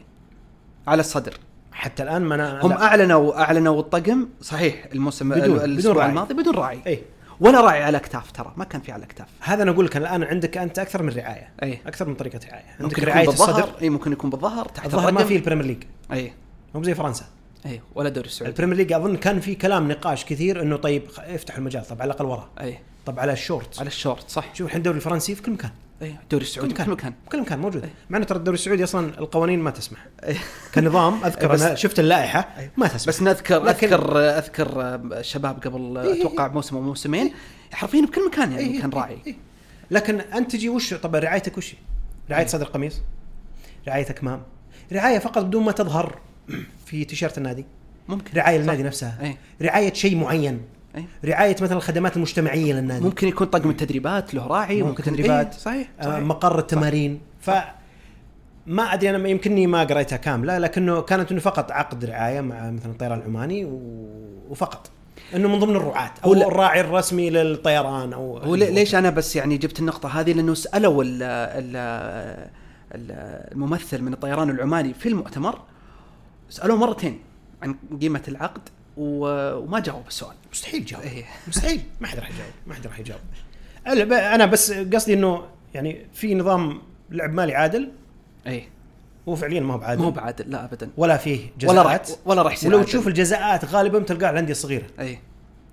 S2: على الصدر.
S1: حتى الآن ما أنا
S2: هم
S1: لا.
S2: اعلنوا أعلنوا الطقم صحيح الموسم
S1: بدون-
S2: بدون
S1: بدون
S2: الأسبوع
S1: راعي.
S2: الماضي بدون راعي
S1: اي
S2: ولا راعي على اكتاف ترى ما كان في على اكتاف
S1: هذا أنا أقول لك الآن عندك أنت أكثر من رعاية.
S2: اي
S1: أكثر من طريقة رعاية. عندك
S2: ممكن
S1: رعاية
S2: يكون بالظهر.
S1: الصدر.
S2: اي ممكن يكون بالظهر. تحت
S1: الظهر ما. في ال Premier League.
S2: اي
S1: مو زي فرنسا.
S2: اي ولا الدوري السعودي.
S1: ال Premier League أظن كان في كلام نقاش كثير إنه طيب خ- افتح المجال طب على الأقل ورا.
S2: اي
S1: طب على الشورت.
S2: على الشورت صح.
S1: شوف الحين الدوري الفرنسي في كل مكان.
S2: الدوري السعودي. في كل مكان.
S1: في كل مكان موجود.
S2: أي.
S1: مع إنه ترى الدوري السعودي أصلا القوانين ما تسمح.
S2: إيه.
S1: كنظام
S2: أذكر
S1: أنا شفت اللائحة ما تسمح.
S2: بس نذكر
S1: لكن-
S2: اذكر أذكر الشباب قبل
S1: إيه.
S2: أتوقع موسم أو موسمين حرفيا بكل مكان يعني
S1: إيه
S2: كان
S1: إيه
S2: راعي.
S1: إيه. لكن أنت تجي وش؟ طب رعايتك وش؟ رعاية
S2: إيه.
S1: صدر قميص؟ رعاية أكمام؟ رعاية فقط بدون ما تظهر في تيشيرت النادي؟
S2: ممكن.
S1: رعاية
S2: صح.
S1: للنادي نفسها؟
S2: اي
S1: رعاية شيء معين؟
S2: اي
S1: رعاية مثلا الخدمات المجتمعية للنادي.
S2: ممكن يكون طقم التدريبات له راعي
S1: ممكن تدريبات.
S2: إيه صحيح,
S1: آه،
S2: صحيح.
S1: مقر التمارين. ف ما أدري أنا يمكنني ما قريتها كاملة لكنه كانت إنه فقط عقد رعاية مع مثلا الطيران العماني وفقط. إنه من ضمن الرعاة
S2: أو
S1: الراعي الرسمي للطيران أو
S2: هو لي- ليش أنا بس يعني جبت النقطة هذه؟ لأنه سألوا ال ال ال الممثل من الطيران العماني في المؤتمر سألوه مرتين عن قيمة العقد. وما جاوب السؤال.
S1: مستحيل جاوب.
S2: إيه.
S1: مستحيل. ما حد راح يجاوب. ما حد راح يجاوب. أنا بس قصدي إنه يعني في نظام لعب مالي عادل.
S2: اي
S1: هو فعليا ما هو بعادل.
S2: مو بعادل لا ابدا.
S1: ولا فيه
S2: ولا راح
S1: جزاءات.
S2: ولا راح يصير
S1: ولو. تشوف الجزاءات غالبا تلقاها الأندية الصغيرة.
S2: اي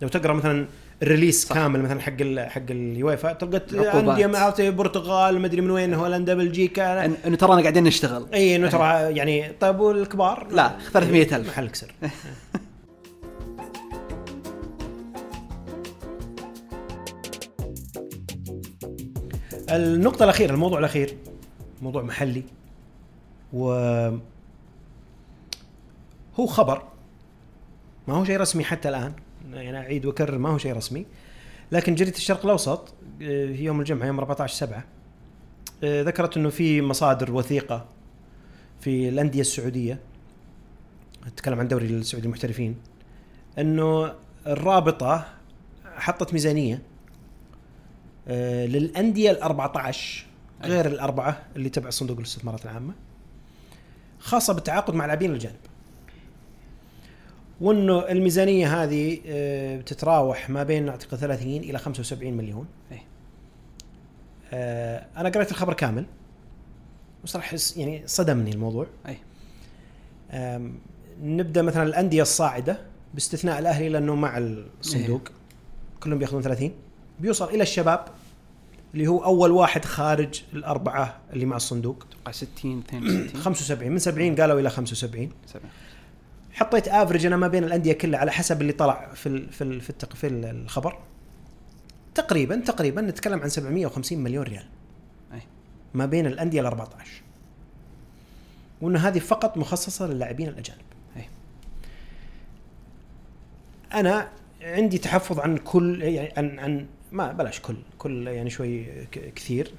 S1: لو تقرأ مثلا ال release
S2: صح.
S1: كامل مثلا حق ال حق اليويفا تلقى. أندية البرتغال مدري من وين هولندا بلجيكا.
S2: إن- إنه ترانا قاعدين نشتغل.
S1: اي إنه ترى يعني طيب والكبار؟
S2: لا، 300,000.
S1: محل كسر. النقطة الأخيرة الموضوع الأخير موضوع محلي. و هو خبر ما هو شيء رسمي حتى الآن. يعني أعيد وأكرر ما هو شيء رسمي. لكن جريدة الشرق الأوسط آه، في يوم الجمعة يوم 14 7 ذكرت أنه في مصادر وثيقة في الأندية السعودية أتكلم عن دوري السعودي المحترفين أنه الرابطة حطت ميزانية آه، للأندية ال 14 غير الأربعة اللي تبع صندوق الاستثمارات العامة خاصة بالتعاقد مع لاعبين الجانب. وإنه الميزانية هذه آه، بتتراوح ما بين أعتقد 30 إلى 75 مليون. آه، أنا قريت الخبر كامل وصراحه يعني صدمني الموضوع. أي. نبدأ مثلا الأندية الصاعدة باستثناء الأهلي لأنه مع الصندوق. كلهم بيأخذون 30 بيوصل إلى الشباب اللي هو أول واحد خارج الأربعة اللي مع الصندوق.
S2: أتوقع 60 62
S1: 75 من 70 قالوا إلى 75
S2: سبعة.
S1: حطيت افرج أنا ما بين الأندية كلها على حسب اللي طلع في ال في ال في, التق في ال- الخبر. تقريبا تقريبا نتكلم عن 750 مليون ريال.
S2: أي.
S1: ما بين الأندية ال 14 وإن هذه فقط مخصصة للاعبين الأجانب.
S2: أي.
S1: أنا عندي تحفظ عن كل يعني عن عن ما بلاش كل كل يعني شوي كثير.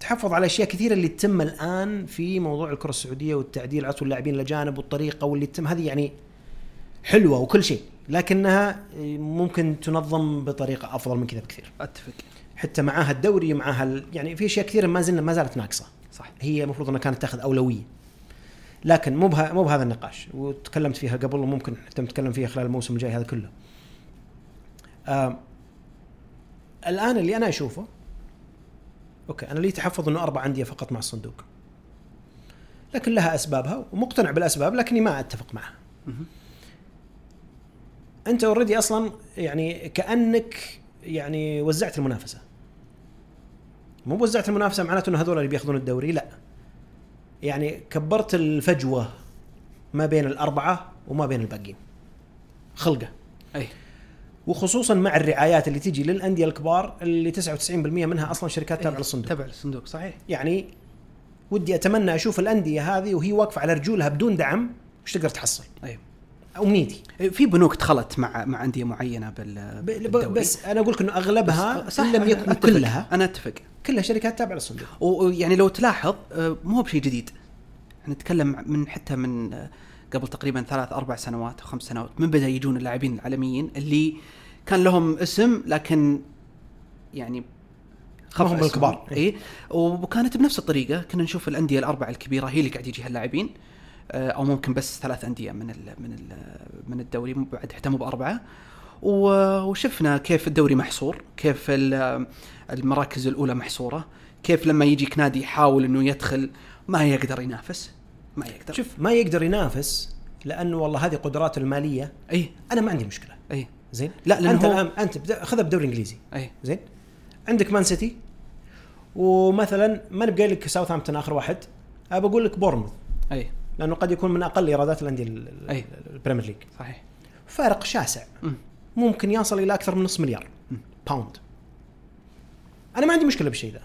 S1: تحفظ على أشياء كثيرة اللي تتم الآن في موضوع الكرة السعودية والتعديل عطوا اللاعبين الأجانب والطريقة واللي تتم. هذه يعني حلوة وكل شيء لكنها ممكن تنظم بطريقة أفضل من كذا بكثير.
S2: أتفق.
S1: حتى معاها الدوري معاها ال- يعني في أشياء كثيرة ما زلنا ما زالت ناقصة.
S2: صح.
S1: هي المفروض إنها كانت تاخذ أولوية. لكن مو بها مو بهذا النقاش. وتكلمت فيها قبل وممكن حتى نتكلم فيها خلال الموسم الجاي هذا كله. آه الآن اللي أنا أشوفه okay أنا لي تحفظ إنه أربع أندية فقط مع الصندوق. لكن لها أسبابها ومقتنع بالأسباب لكني ما أتفق معها. أنت already أصلا يعني كأنك يعني وزعت المنافسة. مو وزعت المنافسة معناته إنه هذول اللي بيأخذون الدوري لا. يعني كبرت الفجوة ما بين الأربعة وما بين الباقيين. خلقة.
S2: أي.
S1: وخصوصا مع الرعايات اللي تجي للأندية الكبار اللي 99% منها أصلا شركات تابعه
S2: إيه،
S1: للصندوق.
S2: تبع الصندوق صحيح.
S1: يعني ودي أتمنى أشوف الأندية هذه وهي واقفة على رجولها بدون دعم وش تقدر تحصل؟
S2: اي
S1: امنيتي
S2: إيه، في بنوك دخلت مع مع أندية معينة بال بالدوري.
S1: بس أنا أقول لك إنه
S2: أغلبها صح
S1: لم يكن
S2: أتفق.
S1: كلها.
S2: أنا أتفق.
S1: كلها شركات تابعة للصندوق.
S2: ويعني لو تلاحظ آه، مو بشيء جديد. نتكلم من حتى من آه، قبل تقريبا ثلاث أربع سنوات أو خمس سنوات من بدأ يجون اللاعبين العالميين اللي كان لهم اسم لكن يعني
S1: ما هم
S2: اسمهم.
S1: بالكبار.
S2: اي وكانت بنفس الطريقة. كنا نشوف الأندية الأربعة الكبيرة هي اللي قاعد يجيها اللاعبين. آه، أو ممكن بس ثلاث أندية من ال من ال من الدوري مو بعد اهتموا بأربعة. و- وشفنا كيف الدوري محصور كيف ال- المراكز الأولى محصورة كيف لما يجيك نادي يحاول إنه يدخل ما يقدر ينافس. ما يقدر.
S1: شوف ما يقدر ينافس لأنه والله هذه قدراته المالية.
S2: أي.
S1: أنا ما عندي مشكلة.
S2: أي.
S1: زين؟
S2: لا، لأن
S1: أنت
S2: هو-
S1: الان أنت خذها بدوري إنجليزي.
S2: أي.
S1: زين؟ عندك مان سيتي ومثلا ما نبقى لك ساوثهامبتون آخر واحد ابى أقول لك بورنموث
S2: أي.
S1: لأنه قد يكون من أقل إيرادات الأندية. ال Premier League.
S2: صحيح.
S1: فارق شاسع.
S2: مم.
S1: ممكن يصل إلى أكثر من نص مليار. pound أنا ما عندي مشكلة بالشيء ذا.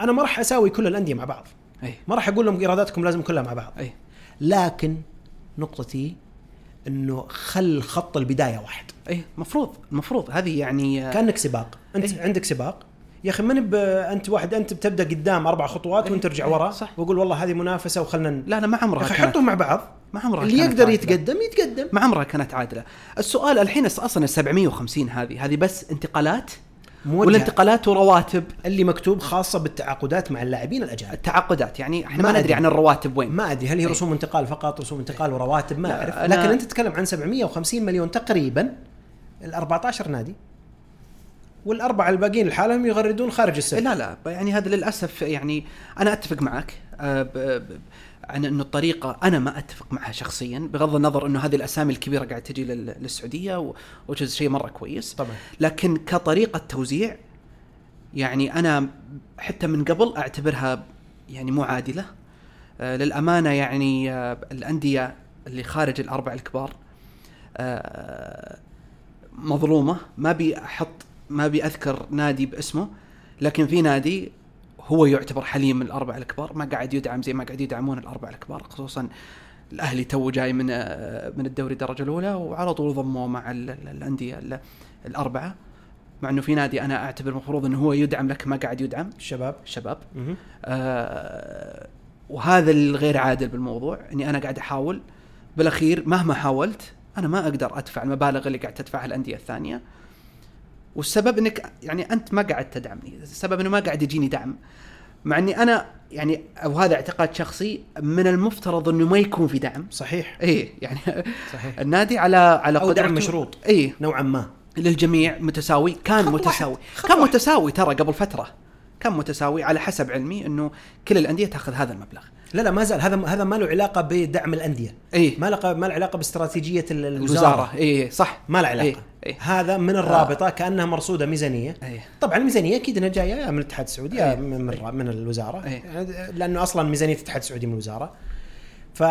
S1: أنا ما راح أساوي كل الأندية مع بعض.
S2: أي.
S1: ما راح أقول لهم إيراداتكم لازم كلها مع بعض.
S2: أي.
S1: لكن نقطتي إنه خل خط البداية واحد.
S2: أي. مفروض المفروض هذه يعني
S1: كأنك سباق. أنت
S2: إيه.
S1: عندك سباق. يا أخي من ب... أنت واحد أنت بتبدأ قدام أربع خطوات. وانت ترجع. ورا
S2: صح.
S1: وأقول والله هذه منافسة وخلنا
S2: لا لا ما عمرها
S1: أخي
S2: كانت.
S1: حطهم مع بعض.
S2: ما عمرها
S1: اللي يقدر
S2: عادلة.
S1: يتقدم يتقدم.
S2: ما عمرها كانت عادلة. السؤال الحين أصلا ال 750 هذه هذه بس انتقالات
S1: موجهة.
S2: ولا انتقالات ورواتب
S1: اللي مكتوب خاصة بالتعاقدات مع اللاعبين الأجانب.
S2: التعاقدات يعني إحنا
S1: ما
S2: ما, ندري. عن الرواتب وين.
S1: ما أدري. هل هي
S2: إيه.
S1: رسوم انتقال فقط رسوم انتقال ورواتب؟ ما أعرف.
S2: أنا-
S1: لكن أنت تتكلم عن 750 مليون تقريبا ال 14 نادي. والأربعة الباقيين لحالهم يغردون خارج السبت
S2: لا لا. يعني هذا للأسف يعني أنا أتفق معك آه، عن إنه الطريقة أنا ما أتفق معها شخصيا بغض النظر إنه هذه الأسامي الكبيرة قاعد تجي لل- للسعودية وجز شيء مرة كويس.
S1: طبعا.
S2: لكن كطريقة توزيع يعني أنا حتى من قبل أعتبرها يعني مو عادلة. آه، للأمانة يعني آه، الأندية اللي خارج الأربع الكبار آه، مظلومة. ما ابي أحط ما ابي أذكر نادي باسمه لكن في نادي هو يعتبر حاليا من الأربع الكبار ما قاعد يدعم زي ما قاعد يدعمون الأربع الكبار خصوصا الأهلي تو جاي من آه، من الدوري الدرجة الأولى وعلى طول ضموه مع ال- ال- الأندية ال- الأربعة. مع إنه في نادي أنا أعتبر المفروض إنه هو يدعم لك ما قاعد يدعم
S1: الشباب.
S2: الشباب. آه وهذا الغير عادل بالموضوع إني أنا قاعد أحاول بالأخير مهما حاولت أنا ما أقدر أدفع المبالغ اللي قاعد تدفعها الأندية الثانية. والسبب إنك يعني أنت ما قاعد تدعمني السبب إنه ما قاعد يجيني دعم. مع إني أنا يعني أو هذا اعتقاد شخصي من المفترض إنه ما يكون في دعم.
S1: صحيح.
S2: اي يعني
S1: صحيح.
S2: النادي على على
S1: أو دعم مشروط.
S2: اي
S1: نوعا ما.
S2: للجميع متساوي. كان متساوي. كان
S1: واحد.
S2: متساوي ترى قبل فترة. كان متساوي على حسب علمي إنه كل الأندية تأخذ هذا المبلغ.
S1: لا لا ما زال. هذا هذا ما له علاقة بدعم الأندية.
S2: اي
S1: ما له ما له علاقة باستراتيجية ال- الوزارة.
S2: اي صح.
S1: ما له علاقة.
S2: إيه، إيه.
S1: هذا من الرابطة كأنها مرصودة ميزانية.
S2: اي
S1: طبعا الميزانية أكيد إنها جاية من الاتحاد السعودي
S2: إيه.
S1: من من- من الوزارة.
S2: إيه.
S1: لأنه أصلا ميزانية الاتحاد السعودي من الوزارة. ف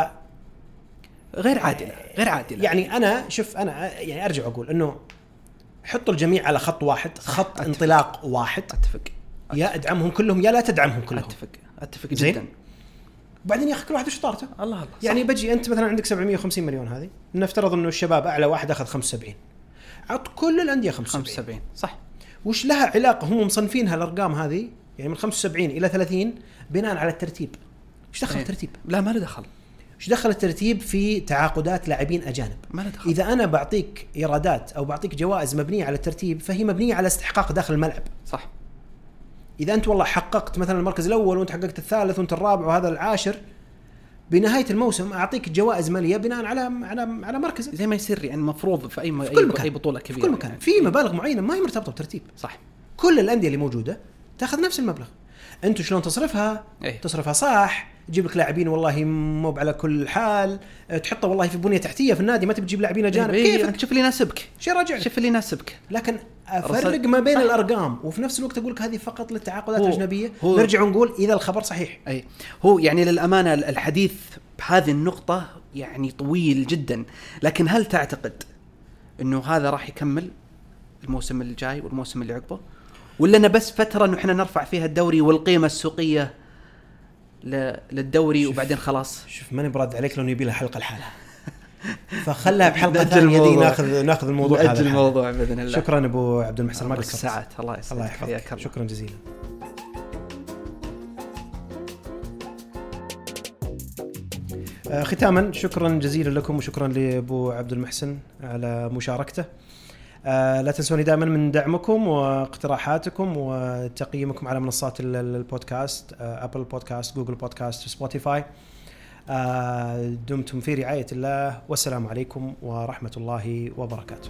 S2: غير عادلة غير عادلة.
S1: يعني أنا شوف أنا يعني أرجع أقول إنه حطوا الجميع على خط واحد خط
S2: أتفق.
S1: انطلاق واحد.
S2: أتفق.
S1: يا ادعمهم كلهم يا لا تدعمهم كلهم.
S2: أتفق. أتفق
S1: زين.
S2: جدا.
S1: وبعدين يا أخي كل واحد وش طارته
S2: الله الله.
S1: يعني بجي أنت مثلا عندك 750 مليون هذه نفترض إنه الشباب أعلى واحد أخذ 75 عط كل الأندية 75
S2: 75 صح.
S1: وش لها علاقة؟ هم مصنفينها الارقام هذه يعني من 75 إلى 30 بناء على الترتيب. إيش دخل
S2: إيه.
S1: الترتيب؟
S2: لا ما له دخل.
S1: إيش دخل الترتيب في تعاقدات لاعبين أجانب؟
S2: ما له دخل.
S1: إذا أنا بعطيك إيرادات أو بعطيك جوائز مبنية على الترتيب فهي مبنية على استحقاق داخل الملعب.
S2: صح.
S1: إذا أنت والله حققت مثلا المركز الأول وأنت حققت الثالث وأنت الرابع وهذا العاشر بنهاية الموسم أعطيك جوائز مالية بناء على على على مركزك
S2: زي ما يصير يعني المفروض في أي.
S1: في كل مكان.
S2: أي بطولة كبيرة
S1: في كل مكان
S2: يعني.
S1: في مبالغ معينة ما هي مرتبطه بترتيب
S2: صح
S1: كل الأندية اللي موجودة تأخذ نفس المبلغ أنتم شلون تصرفها؟
S2: إيه.
S1: تصرفها صح تجيب لك لاعبين والله مو على كل حال تحطه والله في بنية تحتية في النادي ما تبي تجيب لاعبين أجانب.
S2: إيه،
S1: كيفك؟
S2: أنت شوف اللي يناسبك.
S1: شي راجع
S2: شوف اللي يناسبك.
S1: لكن
S2: أفرق
S1: ما بين
S2: صح.
S1: الأرقام وفي نفس الوقت أقول لك هذه فقط للتعاقدات
S2: الأجنبية.
S1: نرجع ونقول إذا الخبر صحيح.
S2: أي. هو يعني للأمانة الحديث بهذه النقطة يعني طويل جدا. لكن هل تعتقد إنه هذا راح يكمل الموسم الجاي والموسم اللي عقبه؟ ولا انه بس فترة إنه إحنا نرفع فيها الدوري والقيمة السوقية للدوري. وبعدين خلاص
S1: شوف ماني براد عليك لو يبي لها حلقة لحالها فخلها
S2: بحلقة
S1: ثانية دي. ناخذ ناخذ الموضوع هذا.
S2: الموضوع بإذن الله
S1: شكرا أبو عبد المحسن ما قصرت
S2: ساعات الله يسعدك
S1: الله يحفظك. شكرا جزيلا آه، ختاما شكرا جزيلا لكم وشكرا لأبو عبد المحسن على مشاركته لا تنسوني دائما من دعمكم واقتراحاتكم وتقييمكم على منصات ال- ال- البودكاست آه، Apple Podcasts Google Podcasts Spotify آه، دمتم في رعاية الله والسلام عليكم ورحمة الله وبركاته.